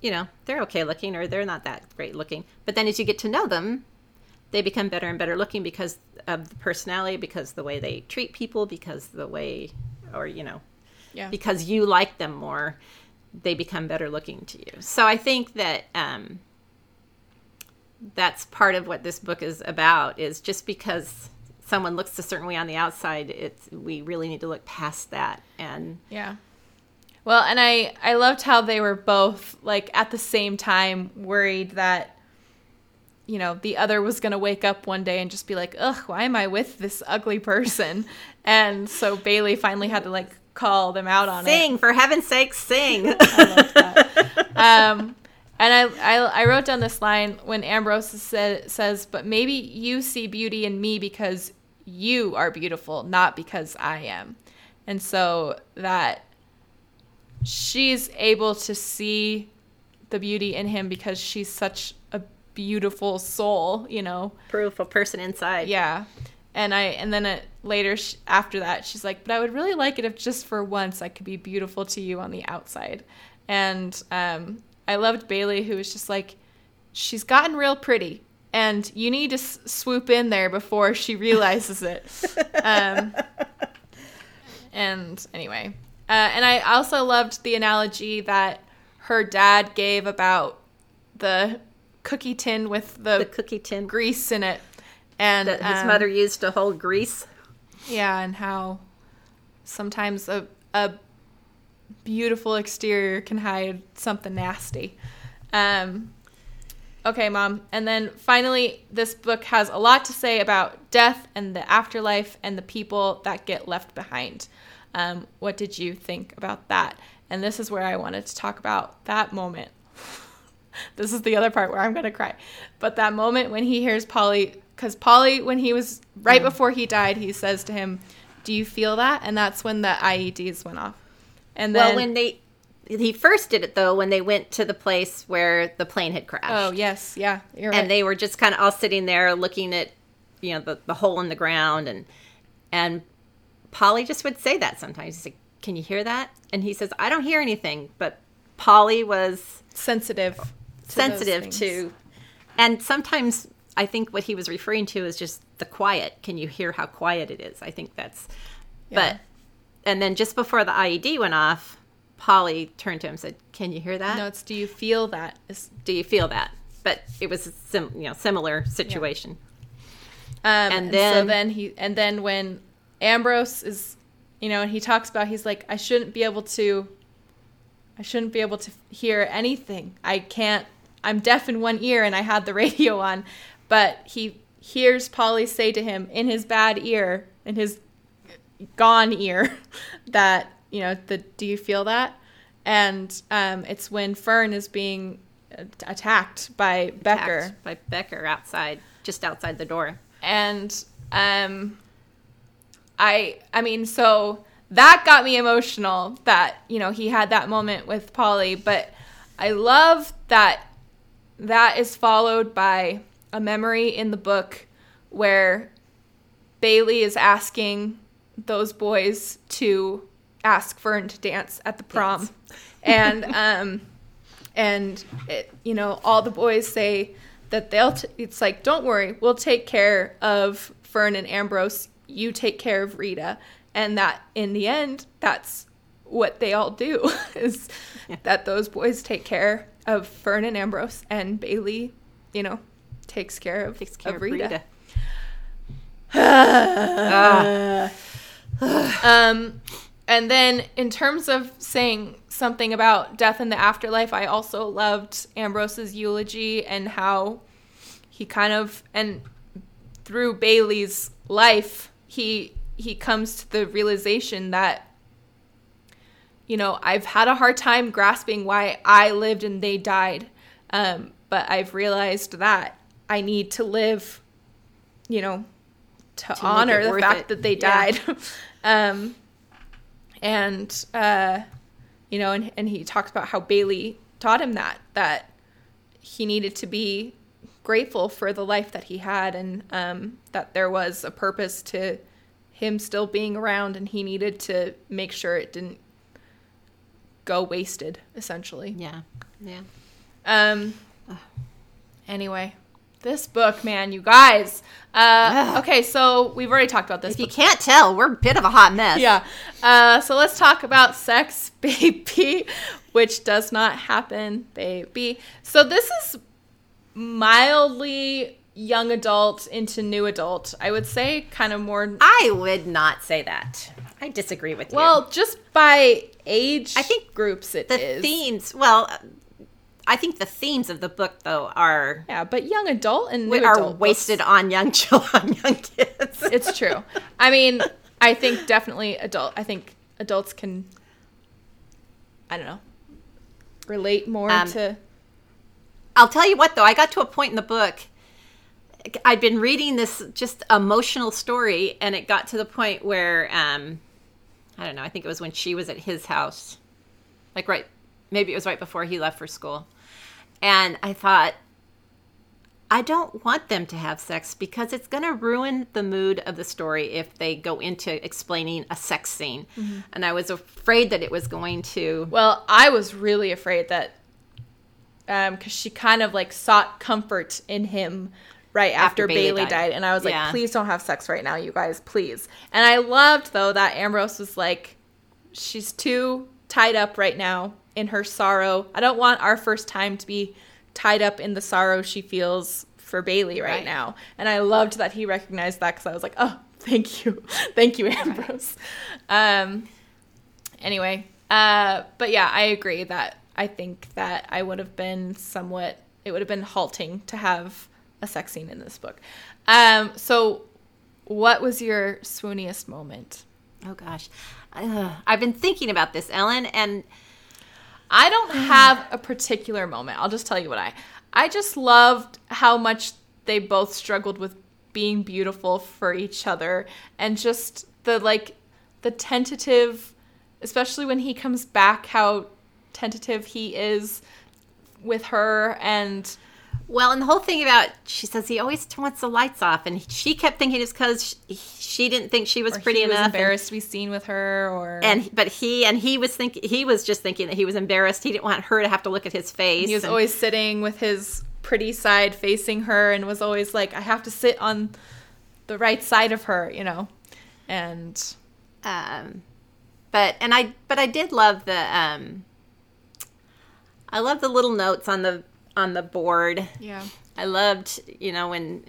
you know, they're okay looking or they're not that great looking. But then as you get to know them, they become better and better looking because of the personality, because the way they treat people, because the way or you know, Yeah. because you like them more, they become better looking to you. So I think that um, that's part of what this book is about. Is just because someone looks a certain way on the outside, it's we really need to look past that. And Yeah. Well, and I I loved how they were both like at the same time worried that you know, the other was going to wake up one day and just be like, "Ugh, why am I with this ugly person?" [LAUGHS] and so Bailey finally had to like call them out on it. sing for heaven's sake, sing. [LAUGHS] Um, and I, I, I wrote down this line when Ambrose said, says, "But maybe you see beauty in me because you are beautiful, not because I am." And so that she's able to see the beauty in him because she's such a beautiful soul, you know. Beautiful person inside. Yeah. And I and then it, later sh after that she's like, "But I would really like it if just for once I could be beautiful to you on the outside." And um I loved Bailey who was just like she's gotten real pretty and you need to s- swoop in there before she [LAUGHS] realizes it. um and anyway, uh, and I also loved the analogy that her dad gave about the cookie tin with the, The cookie tin grease in it. And that his um, mother used to hold grease. yeah, and how sometimes a a beautiful exterior can hide something nasty. Um, okay, mom. And then finally, this book has a lot to say about death and the afterlife and the people that get left behind. Um, what did you think about that? And this is where I wanted to talk about that moment. [LAUGHS] this is the other part where I'm going to cry. But that moment when he hears Paulie, because Paulie, when he was right before he died, he says to him, Do you feel that? And that's when the IEDs went off. And then, well, when they he first did it though when they went to the place where the plane had crashed. oh, yes, yeah, right. and they were just kind of all sitting there looking at you know the, the hole in the ground and and paulie just would say that sometimes he's like can you hear that and he says i don't hear anything but paulie was sensitive. to sensitive to and sometimes i think what he was referring to is just the quiet can you hear how quiet it is i think that's Yeah. but and then just before the ied went off paulie turned to him and said can you hear that No, it's do you feel that? Is do you feel that but it was a sim, you know similar situation Um, and, And so then- then he and then when Ambrose is, you know, and he talks about he's like, I shouldn't be able to, I shouldn't be able to hear anything. I can't. I'm deaf in one ear and I had the [LAUGHS] radio on, but he hears Paulie say to him in his bad ear, in his gone ear, [LAUGHS] that you know, the do you feel that? And um, it's when Fern is being attacked by Becker by Becker outside, just outside the door. and um i i mean so that got me emotional that you know he had that moment with paulie but i love that that is followed by a memory in the book where bailey is asking those boys to ask fern to dance at the prom. [LAUGHS] And um and it, you know all the boys say that they'll t- it's like don't worry we'll take care of fern and ambrose. You take care of rita. And that in the end that's what they all do [LAUGHS] is that those boys take care of fern and ambrose and bailey you know takes care of, Takes care of rita, Rita. [SIGHS] Um, and then in terms of saying something about death in the afterlife, I also loved Ambrose's eulogy and how he kind of and through Bailey's life, he he comes to the realization that you know I've had a hard time grasping why I lived and they died, um, but I've realized that I need to live, you know, to, make honor the fact it. that they Yeah. died. [LAUGHS] um, and uh, you know, and, and he talks about how Bailey taught him that that he needed to be grateful for the life that he had, and um, that there was a purpose to him still being around, and he needed to make sure it didn't go wasted, essentially. Yeah. Yeah. Um. Anyway, this book, man, you guys. Uh, okay, so we've already talked about this. If you can't tell, we're a bit of a hot mess. yeah. Uh, so let's talk about sex, [LAUGHS] baby, which does not happen, baby. So this is mildly young adult into new adult. I would say kind of more. I would not say that. I disagree with you. Well, just by age, I think groups it the is. themes. Well, I think the themes of the book though are Yeah, but young adult and new are adult books- wasted on young [LAUGHS] children, young kids. [LAUGHS] It's true. I mean, I think definitely adult. I think adults can. I don't know. Relate more Um, to. I'll tell you what though, I got to a point in the book. I'd been reading this just emotional story, and it got to the point where um, I don't know. I think it was when she was at his house, like right, maybe it was right before he left for school, and I thought. I don't want them to have sex because it's going to ruin the mood of the story if they go into explaining a sex scene. And I was afraid that it was going to. Well, I was really afraid that, um, because she kind of like sought comfort in him right after, After Bailey Bailey died. died. and I was like, Yeah. please don't have sex right now, you guys, please. And I loved though that Ambrose was like, she's too tied up right now in her sorrow. I don't want our first time to be tied up in the sorrow she feels for Bailey right, Right. now. And I loved that he recognized that because I was like, oh, thank you, [LAUGHS] thank you, Ambrose. Um, anyway, uh, but yeah, I agree that I think that I would have been somewhat. It would have been halting to have a sex scene in this book. Um, so, what was your swooniest moment? Oh gosh, Ugh. I've been thinking about this, Ellen, and I don't have a particular moment. I'll just tell you what I. I just loved how much they both struggled with being beautiful for each other and just the like the tentative especially when he comes back how tentative he is with her and well, and the whole thing about she says he always wants the lights off, and she kept thinking it's because she, she didn't think she was or pretty he was enough, and- embarrassed to be seen with her or and, but he and he was thinking he was just thinking that he was embarrassed. He didn't want her to have to look at his face. he was and- always sitting with his pretty side facing her and was always like i have to sit on the right side of her you know and um but and i but i did love the um i love the little notes on the on the board yeah i loved you know when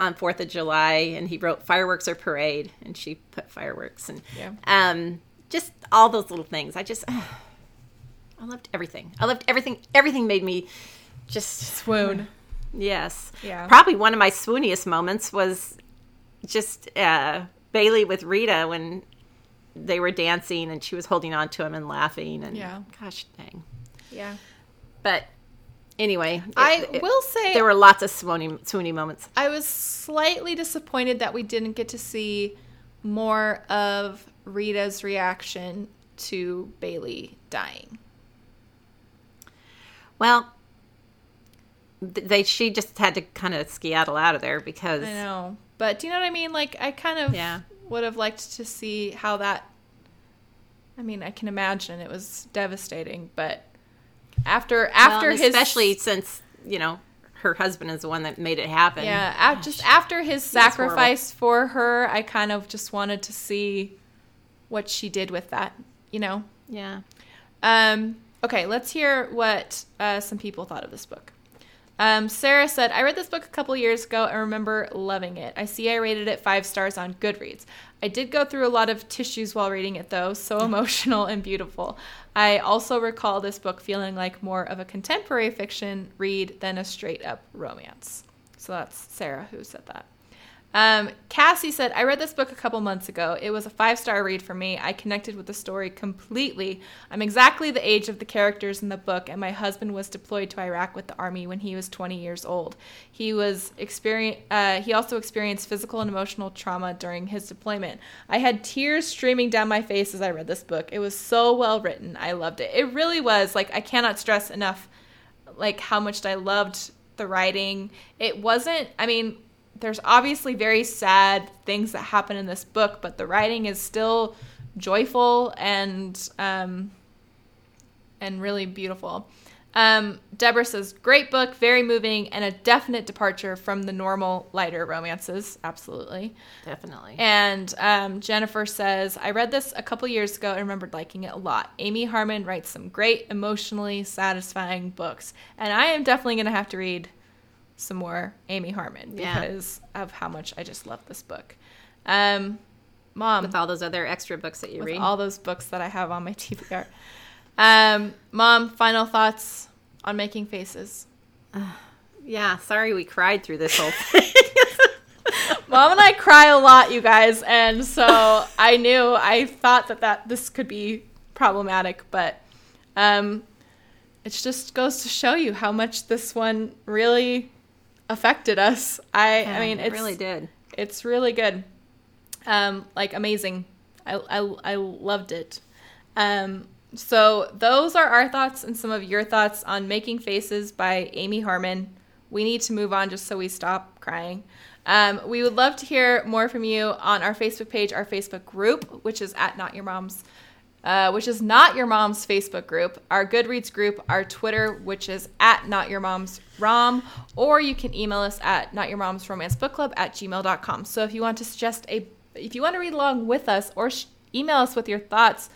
on fourth of july and he wrote fireworks or parade and she put fireworks and Yeah. um just all those little things i just [SIGHS] i loved everything i loved everything everything made me just swoon [SIGHS] Yes. Yeah. Probably one of my swooniest moments was just uh, Bailey with Rita when they were dancing and she was holding on to him and laughing and Yeah. gosh dang. yeah But anyway, it- i it- will say there were lots of swoony, swoony moments. i was slightly disappointed that we didn't get to see more of rita's reaction to bailey dying Well, they she just had to kind of skedaddle out of there because i know but do you know what i mean like i kind of Yeah. would have liked to see how that i mean i can imagine it was devastating but after after Well, his especially since you know her husband is the one that made it happen. yeah, just after his sacrifice for her, I kind of just wanted to see what she did with that, you know. yeah. Um, okay, let's hear what uh, some people thought of this book. Um, Sarah said, I read this book a couple years ago and remember loving it. I see I rated it five stars on Goodreads. I did go through a lot of tissues while reading it, though, so emotional and beautiful. I also recall this book feeling like more of a contemporary fiction read than a straight up romance. So that's Sarah who said that. Um, Cassie said, I read this book a couple months ago. It was a five star read for me. I connected with the story completely. I'm exactly the age of the characters in the book, and my husband was deployed to Iraq with the army when he was 20 years old. He was experience. Uh, he also experienced physical and emotional trauma during his deployment. I had tears streaming down my face as I read this book. It was so well written. I loved it. It really was. Like I cannot stress enough, like how much I loved the writing. It wasn't. I mean there's obviously very sad things that happen in this book, but the writing is still joyful and um, and really beautiful. Um, Deborah says, "Great book, very moving, and a definite departure from the normal lighter romances. Absolutely, Definitely. and um, Jennifer says, I read this a couple years ago and remembered liking it a lot. Amy Harmon writes some great, emotionally satisfying books. And I am definitely going to have to read some more Amy Harmon Yeah. because of how much I just love this book. Um, Mom, with all those other extra books that you with read. all those books that I have on my [LAUGHS] TBR. Um, Mom, final thoughts on making faces. [SIGHS] yeah. Sorry, we cried through this whole [LAUGHS] thing. [LAUGHS] Mom and I cry a lot, you guys, and so I knew I thought that that this could be problematic, but um, it just goes to show you how much this one really affected us. I I mean, it really did. it's really good, um, like amazing. I I, I loved it. Um, so those are our thoughts and some of your thoughts on Making Faces by Amy Harmon. We need to move on just so we stop crying. Um, we would love to hear more from you on our Facebook page, our Facebook group, which is at Not Your Mom's, uh, which is not your mom's Facebook group, our Goodreads group, our Twitter, which is at Not Your Mom's Rom, or you can email us at Not Your Mom's Romance Book Club at gmail.com. So if you want to suggest a, if you want to read along with us or sh- email us with your thoughts,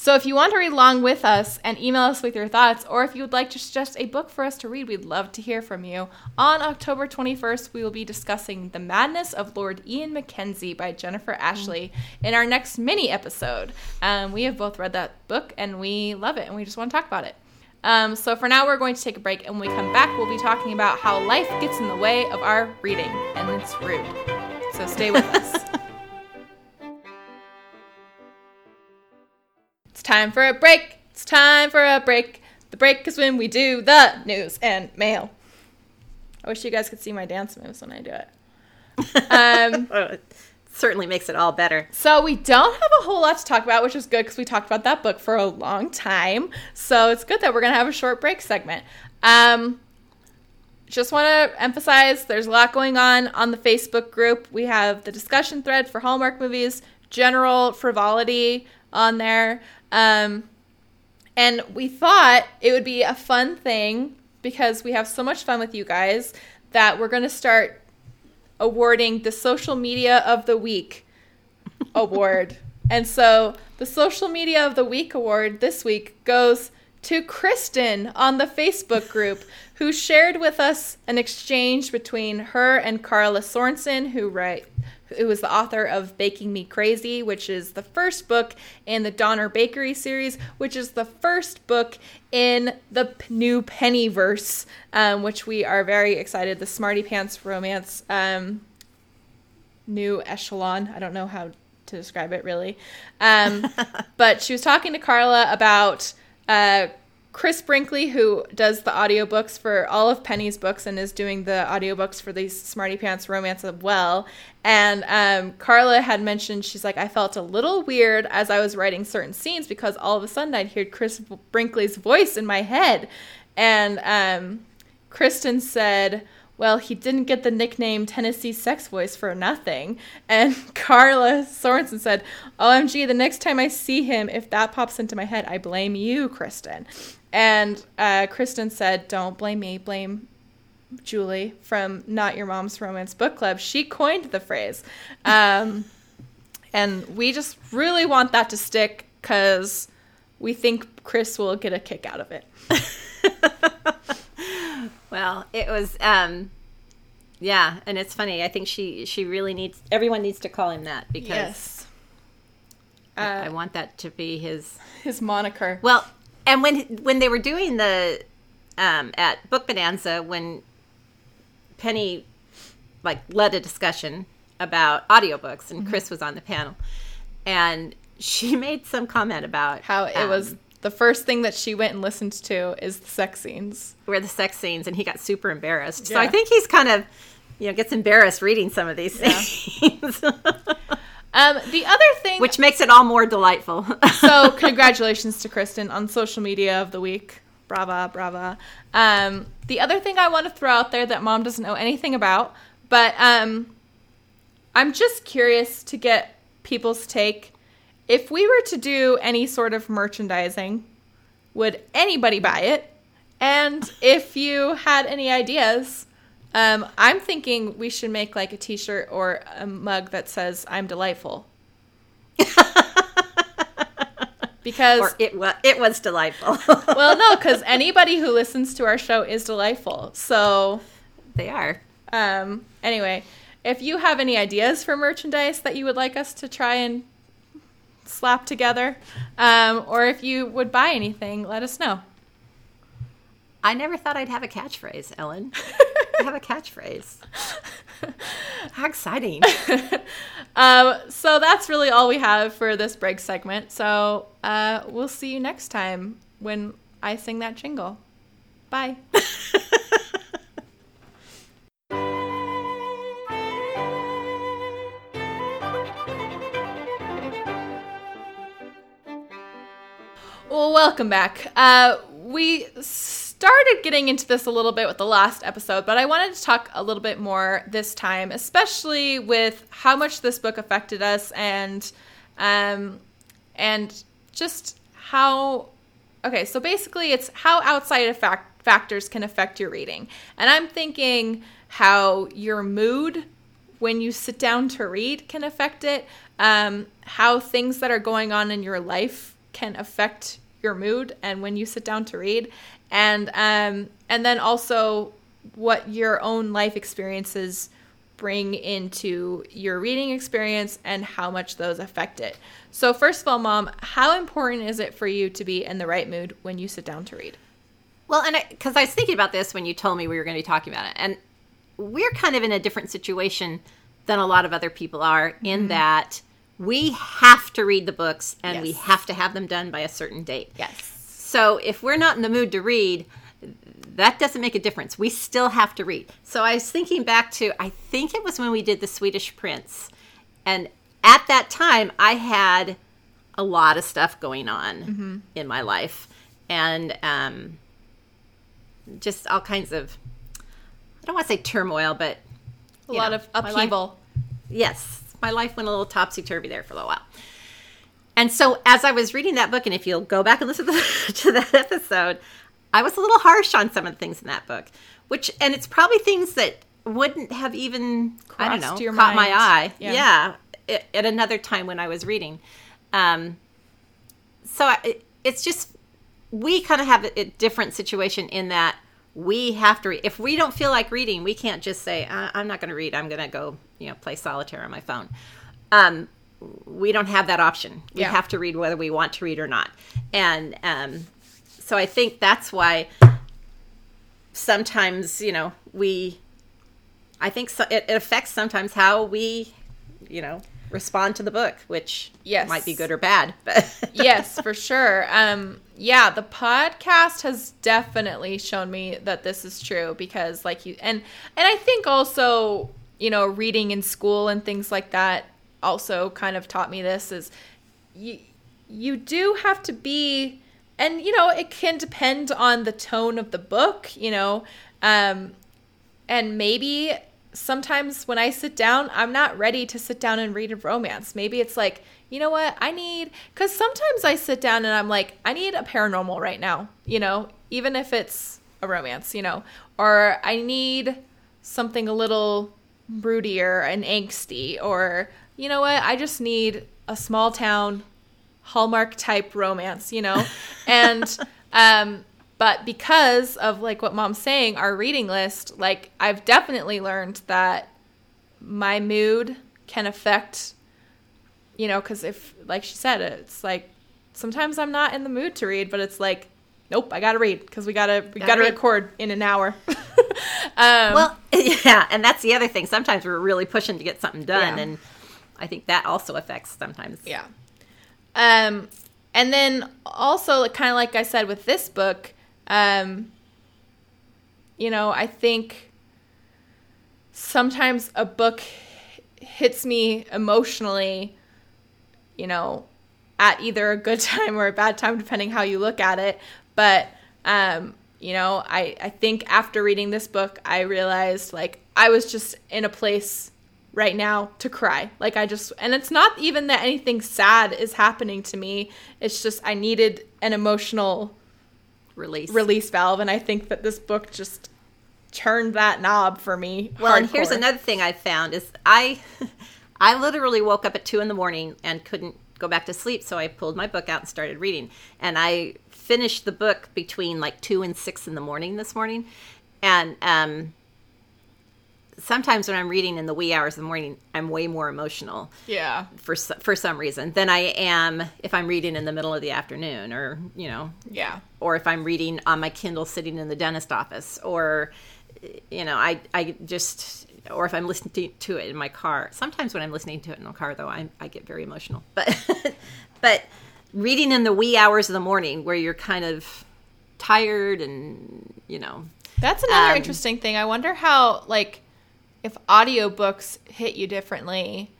So if you want to read along with us and email us with your thoughts, or if you would like to suggest a book for us to read, we'd love to hear from you. On October 21st, we will be discussing The Madness of Lord Ian Mackenzie by Jennifer Ashley in our next mini episode. Um, we have both read that book and we love it and we just want to talk about it. Um, so for now, we're going to take a break, and when we come back, we'll be talking about how life gets in the way of our reading, and it's rude. So stay with us. [LAUGHS] It's time for a break. It's time for a break. The break is when we do the news and mail. I wish you guys could see my dance moves when I do it. [LAUGHS] Um, it certainly makes it all better. so we don't have a whole lot to talk about, which is good because we talked about that book for a long time. So it's good that we're gonna have a short break segment. Um, just want to emphasize there's a lot going on on the Facebook group. We have the discussion thread for Hallmark movies, general frivolity on there. Um, and we thought it would be a fun thing because we have so much fun with you guys that we're going to start awarding the social media of the week award. [LAUGHS] And so the social media of the week award this week goes to Kristen on the Facebook group who shared with us an exchange between her and Karla Sorensen who write who is the author of Baking Me Crazy, which is the first book in the Donner Bakery series, which is the first book in the p- new Pennyverse, um, which we are very excited. The Smarty Pants romance um, new echelon. I don't know how to describe it really. Um, [LAUGHS] but she was talking to Karla about uh, Chris Brinkley, who does the audiobooks for all of Penny's books and is doing the audiobooks for these Smarty Pants romance as well. And um, Karla had mentioned, she's like, I felt a little weird as I was writing certain scenes because all of a sudden I'd hear Chris Brinkley's voice in my head. And um, Kristen said, well, he didn't get the nickname Tennessee Sex Voice for nothing. And [LAUGHS] Karla Sorensen said, OMG, the next time I see him, if that pops into my head, I blame you, Kristen. And uh, Kristen said, Don't blame me, blame Julie from Not Your Mom's Romance Book Club. She coined the phrase. Um, and we just really want that to stick because we think Chris will get a kick out of it. [LAUGHS] well, it was um yeah, and it's funny. I think she she really needs everyone needs to call him that because Yes. I, I Uh, want that to be his his moniker. Well, and when when they were doing the um, at Book Bonanza, when Penny like led a discussion about audiobooks, and Chris was on the panel, and she [LAUGHS] made some comment about How it was um, the first thing that she went and listened to is the sex scenes. where the sex scenes, and he got super embarrassed. So I think he's kind of you know gets embarrassed reading some of these things, [LAUGHS] Um, the other thing, which makes it all more delightful. [LAUGHS] so congratulations to Kristen on social media of the week. Brava, brava. Um, the other thing I want to throw out there that mom doesn't know anything about, but um, I'm just curious to get people's take. If we were to do any sort of merchandising, would anybody buy it? And if you had any ideas, um, I'm thinking we should make like a T-shirt or a mug that says "I'm delightful." [LAUGHS] because or it was it was delightful. [LAUGHS] well, no, because [LAUGHS] anybody who listens to our show is delightful. So, they are. um, anyway, if you have any ideas for merchandise that you would like us to try and slap together, um, or if you would buy anything, let us know. I never thought I'd have a catchphrase, Ellen. I have a catchphrase. [LAUGHS] How exciting. [LAUGHS] Um, so that's really all we have for this break segment. So uh, we'll see you next time when I sing that jingle. Bye. [LAUGHS] Well, welcome back. Uh, we started getting into this a little bit with the last episode, but I wanted to talk a little bit more this time, especially with how much this book affected us and um, and just how. Okay, so basically, it's how outside fact factors can affect your reading, and I'm thinking how your mood when you sit down to read can affect it. Um, how things that are going on in your life can affect your mood and when you sit down to read, and um, and then also what your own life experiences bring into your reading experience and how much those affect it. So first of all, mom, how important is it for you to be in the right mood when you sit down to read? Well, and because I, was thinking about this when you told me we were going to be talking about it, and we're kind of in a different situation than a lot of other people are in that we have to read the books and we have to have them done by a certain date. Yes. So if we're not in the mood to read, that doesn't make a difference. We still have to read. So I was thinking back to, I think it was when we did the Swedish Prince. And at that time, I had a lot of stuff going on in my life. And um, just all kinds of, I don't want to say turmoil, but A lot know, of upheaval. yes, my life went a little topsy turvy there for a little while. And so, as I was reading that book, and if you'll go back and listen to, the, [LAUGHS] to that episode, I was a little harsh on some of the things in that book, which, and it's probably things that wouldn't have even, I don't know, caught my eye. Yeah. Yeah. at, another time when I was reading. Um, so I, it, it's just, we kind of have a, a different situation in that we have to read. If we don't feel like reading, we can't just say, I- I'm not going to read. I'm going to go, you know, play solitaire on my phone. Um, we don't have that option. We Yeah. have to read whether we want to read or not. And um, so I think that's why sometimes, you know, we, I think so, it, it affects sometimes how we, you know, respond to the book, which Yes. might be good or bad. But [LAUGHS] yes, for sure. Um, yeah, the podcast has definitely shown me that this is true because, like you, and and I think also, you know, reading in school and things like that also kind of taught me this is you you do have to be, and you know, it can depend on the tone of the book, you know, um, and maybe sometimes when I sit down, I'm not ready to sit down and read a romance. Maybe it's like, you know what, I need, because sometimes I sit down and I'm like, I need a paranormal right now, you know, even if it's a romance, you know, or I need something a little broodier and angsty, or, you know what, I just need a small town Hallmark type romance, you know? [LAUGHS] and, um, but because of like what mom's saying, our reading list, like I've definitely learned that my mood can affect, you know, because if, like she said, it's like sometimes I'm not in the mood to read, but it's like, nope, I gotta read because we gotta we gotta, read. record in an hour. [LAUGHS] um, Well, [LAUGHS] yeah, and that's the other thing. Sometimes we're really pushing to get something done, Yeah. and I think that also affects sometimes. Yeah. Um, and then also, like, kind of like I said with this book, um, you know, I think sometimes a book hits me emotionally, you know, at either a good [LAUGHS] time or a bad time, depending how you look at it. But, um, you know, I, I think after reading this book, I realized like I was just in a place right now to cry. Like I just, and it's not even that anything sad is happening to me. It's just I needed an emotional Release. release valve. And I think that this book just turned that knob for me. Well, and here's another thing I found is I, [LAUGHS] I literally woke up at two in the morning and couldn't go back to sleep, so I pulled my book out and started reading, and I finished the book between like two and six in the morning this morning, and um, sometimes when I'm reading in the wee hours of the morning, I'm way more emotional Yeah. for for some reason than I am if I'm reading in the middle of the afternoon or you know Yeah. Or if I'm reading on my Kindle sitting in the dentist office, or you know, I I just or if I'm listening to, it in my car. Sometimes when I'm listening to it in the car, though, I I get very emotional. But [LAUGHS] but reading in the wee hours of the morning, where you're kind of tired and you know, That's another Um, interesting thing. I wonder how like if audiobooks hit you differently.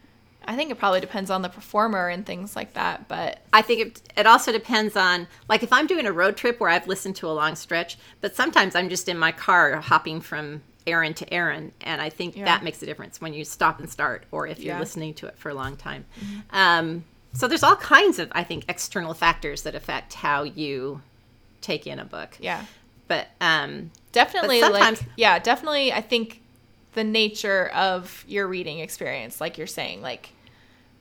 I think it probably depends on the performer and things like that, but I think it, it also depends on, like, if I'm doing a road trip where I've listened to a long stretch, but sometimes I'm just in my car hopping from errand to errand, and I think Yeah. that makes a difference when you stop and start, or if you're Yeah. Mm-hmm. listening to it for a long time. Um, so there's all kinds of, I think, external factors that affect how you take in a book. yeah. But um, Definitely But like yeah, definitely I think the nature of your reading experience like you're saying like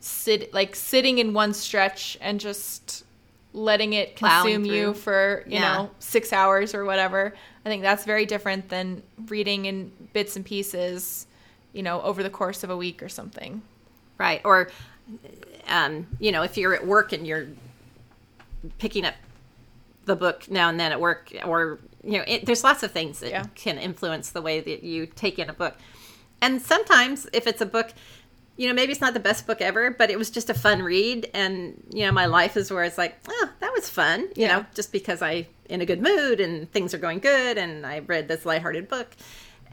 sit like sitting in one stretch and just letting it consume you for, you Yeah. know, 6 hours or whatever. I think that's very different than reading in bits and pieces, you know, over the course of a week or something. Right. Or, um, you know, if you're at work and you're picking up the book now and then at work, or, you know, it, there's lots of things that Yeah. can influence the way that you take in a book. And sometimes if it's a book, you know, maybe it's not the best book ever, but it was just a fun read. And, you know, my life is where it's like, oh, that was fun, you Yeah. know, just because I in a good mood and things are going good and I read this lighthearted book.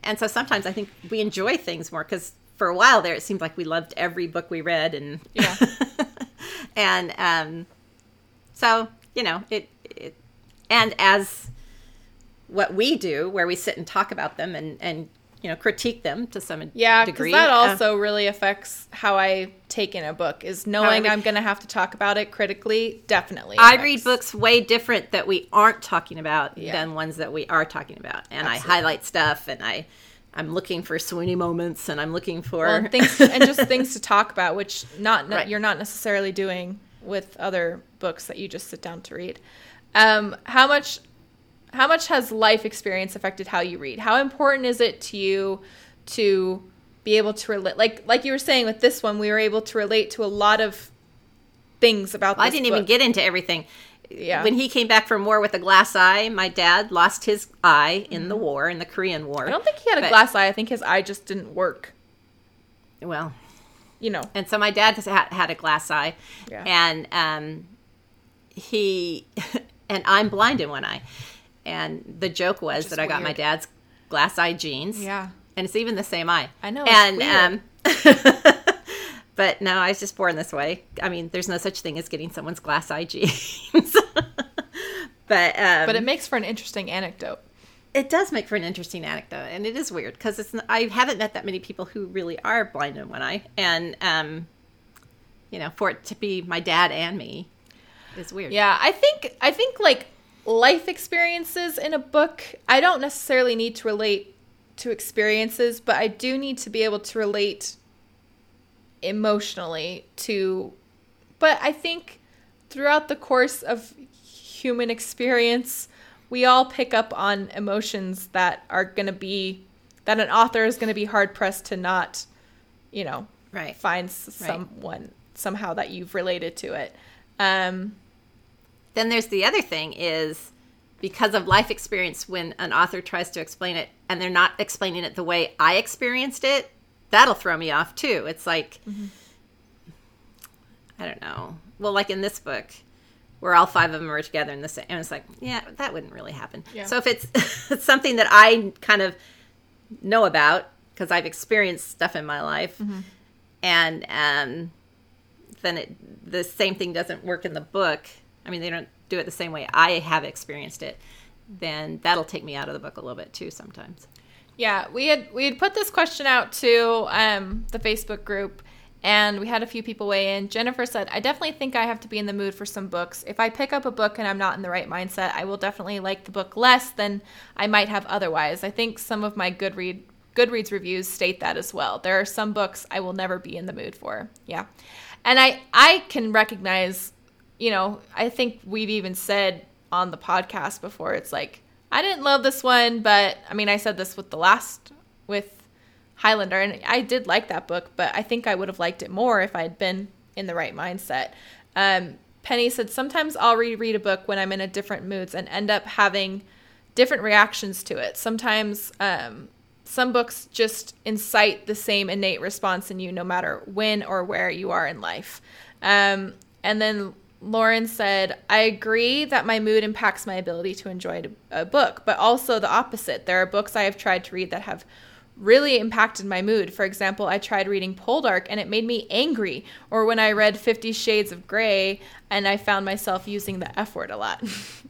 And so sometimes I think we enjoy things more because for a while there, it seemed like we loved every book we read. And, Yeah. [LAUGHS] and, um, so, you know, it, it, and as what we do, where we sit and talk about them and, and, you know, critique them to some Yeah, because degree. that uh, also really affects how I take in a book. Is knowing I'm going to have to talk about it critically. Definitely, I affects- read books way different that we aren't talking about Yeah. than ones that we are talking about, and Absolutely. I highlight stuff, and I, I'm looking for swoony moments, and I'm looking for well, and things and just [LAUGHS] things to talk about, which not Right. you're not necessarily doing with other books that you just sit down to read. Um, how much how much has life experience affected how you read? How important is it to you to be able to relate? Like like you were saying with this one, we were able to relate to a lot of things about. Well, I didn't even get into everything. Yeah. When he came back from war with a glass eye, my dad lost his eye in the war, in the Korean War. Mm-hmm. I don't think he had a glass eye. I think his eye just didn't work. Well, You know. and so my dad had a glass eye, Yeah. and um, he [LAUGHS] and I'm blind in one eye, and the joke was that I got my dad's glass eye genes. Yeah. and it's even the same eye. I know, and weird. um, [LAUGHS] but no, I was just born this way. I mean, there's no such thing as getting someone's glass eye [LAUGHS] genes. but um, But it makes for an interesting anecdote. it does make for an interesting anecdote, and it is weird because it's. I haven't met that many people who really are blind in one eye, and um, you know, for it to be my dad and me is weird. Yeah, I think I think like life experiences in a book, I don't necessarily need to relate to experiences, but I do need to be able to relate emotionally to but I think throughout the course of human experience, we all pick up on emotions that are going to be that an author is going to be hard pressed to not, you know, Right. find s- someone somehow that you've related to it. Um, Then there's the other thing is because of life experience when an author tries to explain it and they're not explaining it the way I experienced it, that'll throw me off too. It's like I don't know. Well, like in this book where all five of them are together in the same and it's like, yeah, that wouldn't really happen. Yeah. So if it's, [LAUGHS] it's something that I kind of know about because I've experienced stuff in my life and um then it the same thing doesn't work in the book. I mean, they don't do it the same way I have experienced it. Then that'll take me out of the book a little bit too sometimes. Yeah, we had we had put this question out to um, the Facebook group, and we had a few people weigh in. Jennifer said, "I definitely think I have to be in the mood for some books. If I pick up a book and I'm not in the right mindset, I will definitely like the book less than I might have otherwise. I think some of my Goodread Goodreads reviews state that as well. There are some books I will never be in the mood for. Yeah, and I I can recognize, you know, I think we've even said on the podcast before. It's like." I didn't love this one, but I mean, I said this with the last with Highlander, and I did like that book, but I think I would have liked it more if I had been in the right mindset. Um, Penny said sometimes I'll reread a book when I'm in a different moods and end up having different reactions to it. Sometimes um, some books just incite the same innate response in you, no matter when or where you are in life. Um, and then Lauren said, I agree that my mood impacts my ability to enjoy a book, but also the opposite. There are books I have tried to read that have really impacted my mood. For example, I tried reading Poldark and it made me angry, or when I read Fifty Shades of Grey and I found myself using the F word a lot.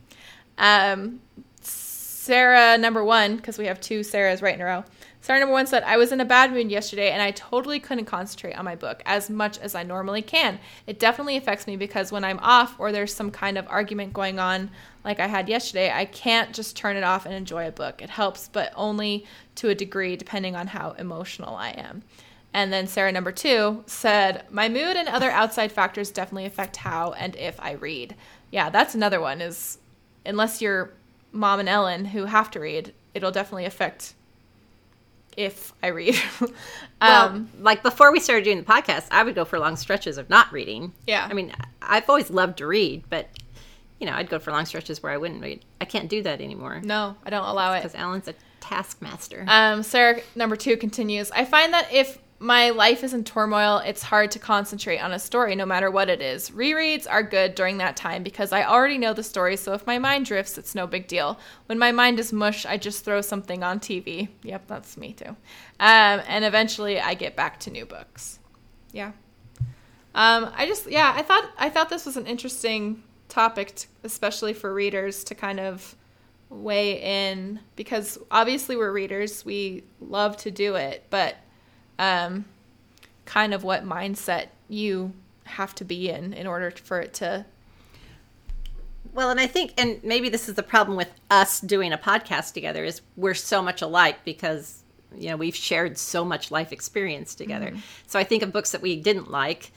[LAUGHS] um, Sarah, number one, because we have two Sarahs right in a row. Sarah, number one said, I was in a bad mood yesterday and I totally couldn't concentrate on my book as much as I normally can. It definitely affects me because when I'm off or there's some kind of argument going on, like I had yesterday, I can't just turn it off and enjoy a book. It helps, but only to a degree, depending on how emotional I am. And then Sarah, number two, said, My mood and other outside factors definitely affect how and if I read. Yeah, that's another one, is unless you're mom and Ellen who have to read, it'll definitely affect if I read. [LAUGHS] Well, um, like before we started doing the podcast, I would go for long stretches of not reading. Yeah. I mean, I've always loved to read, but you know, I'd go for long stretches where I wouldn't read. I can't do that anymore no, I don't allow it. because Alan's a taskmaster. Um, Sarah, number two, continues I find that if my life is in turmoil, it's hard to concentrate on a story no matter what it is. Rereads are good during that time because I already know the story, so if my mind drifts, it's no big deal. When my mind is mush, I just throw something on TV. Yep, that's me too. Um, and eventually I get back to new books. Yeah. Um, I just yeah, I thought I thought this was an interesting topic, t especially for readers to kind of weigh in because obviously we're readers, we love to do it, but um, kind of what mindset you have to be in in order for it to Well, and I think, and maybe this is the problem with us doing a podcast together is we're so much alike because you know we've shared so much life experience together. So I think of books that we didn't like,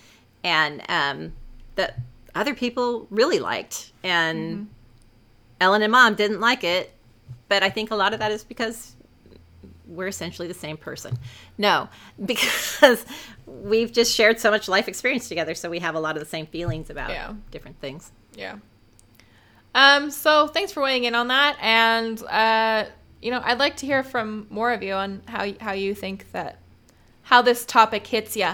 and um, that other people really liked, and Ellen and Mom didn't like it, but I think a lot of that is because we're essentially the same person. No, [LAUGHS] because we've just shared so much life experience together, so we have a lot of the same feelings about Yeah. different things. Yeah. Um, so thanks for weighing in on that. And, uh, you know, I'd like to hear from more of you on how, how you think that, how this topic hits you.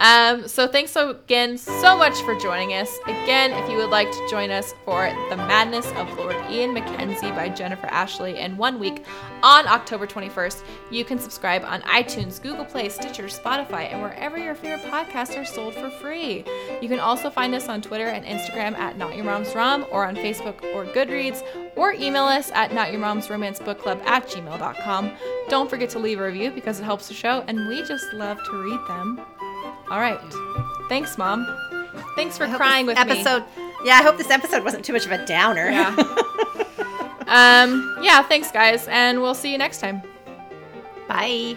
Um, so thanks again so much for joining us. Again, if you would like to join us for The Madness of Lord Ian Mackenzie by Jennifer Ashley in one week on October 21st, you can subscribe on iTunes, Google Play, Stitcher, Spotify, and wherever your favorite podcasts are sold for free. You can also find us on Twitter and Instagram at Not Your Mom's Rom or on Facebook or Goodreads or email us at notyourmomsromancebookclub at gmail.com. Don't forget to leave a review because it helps the show and we just love to read them. All right. Thanks, Mom. Thanks for crying with me. episode. Yeah, I hope this episode wasn't too much of a downer. Yeah. [LAUGHS] um, yeah, thanks, guys, and we'll see you next time. Bye.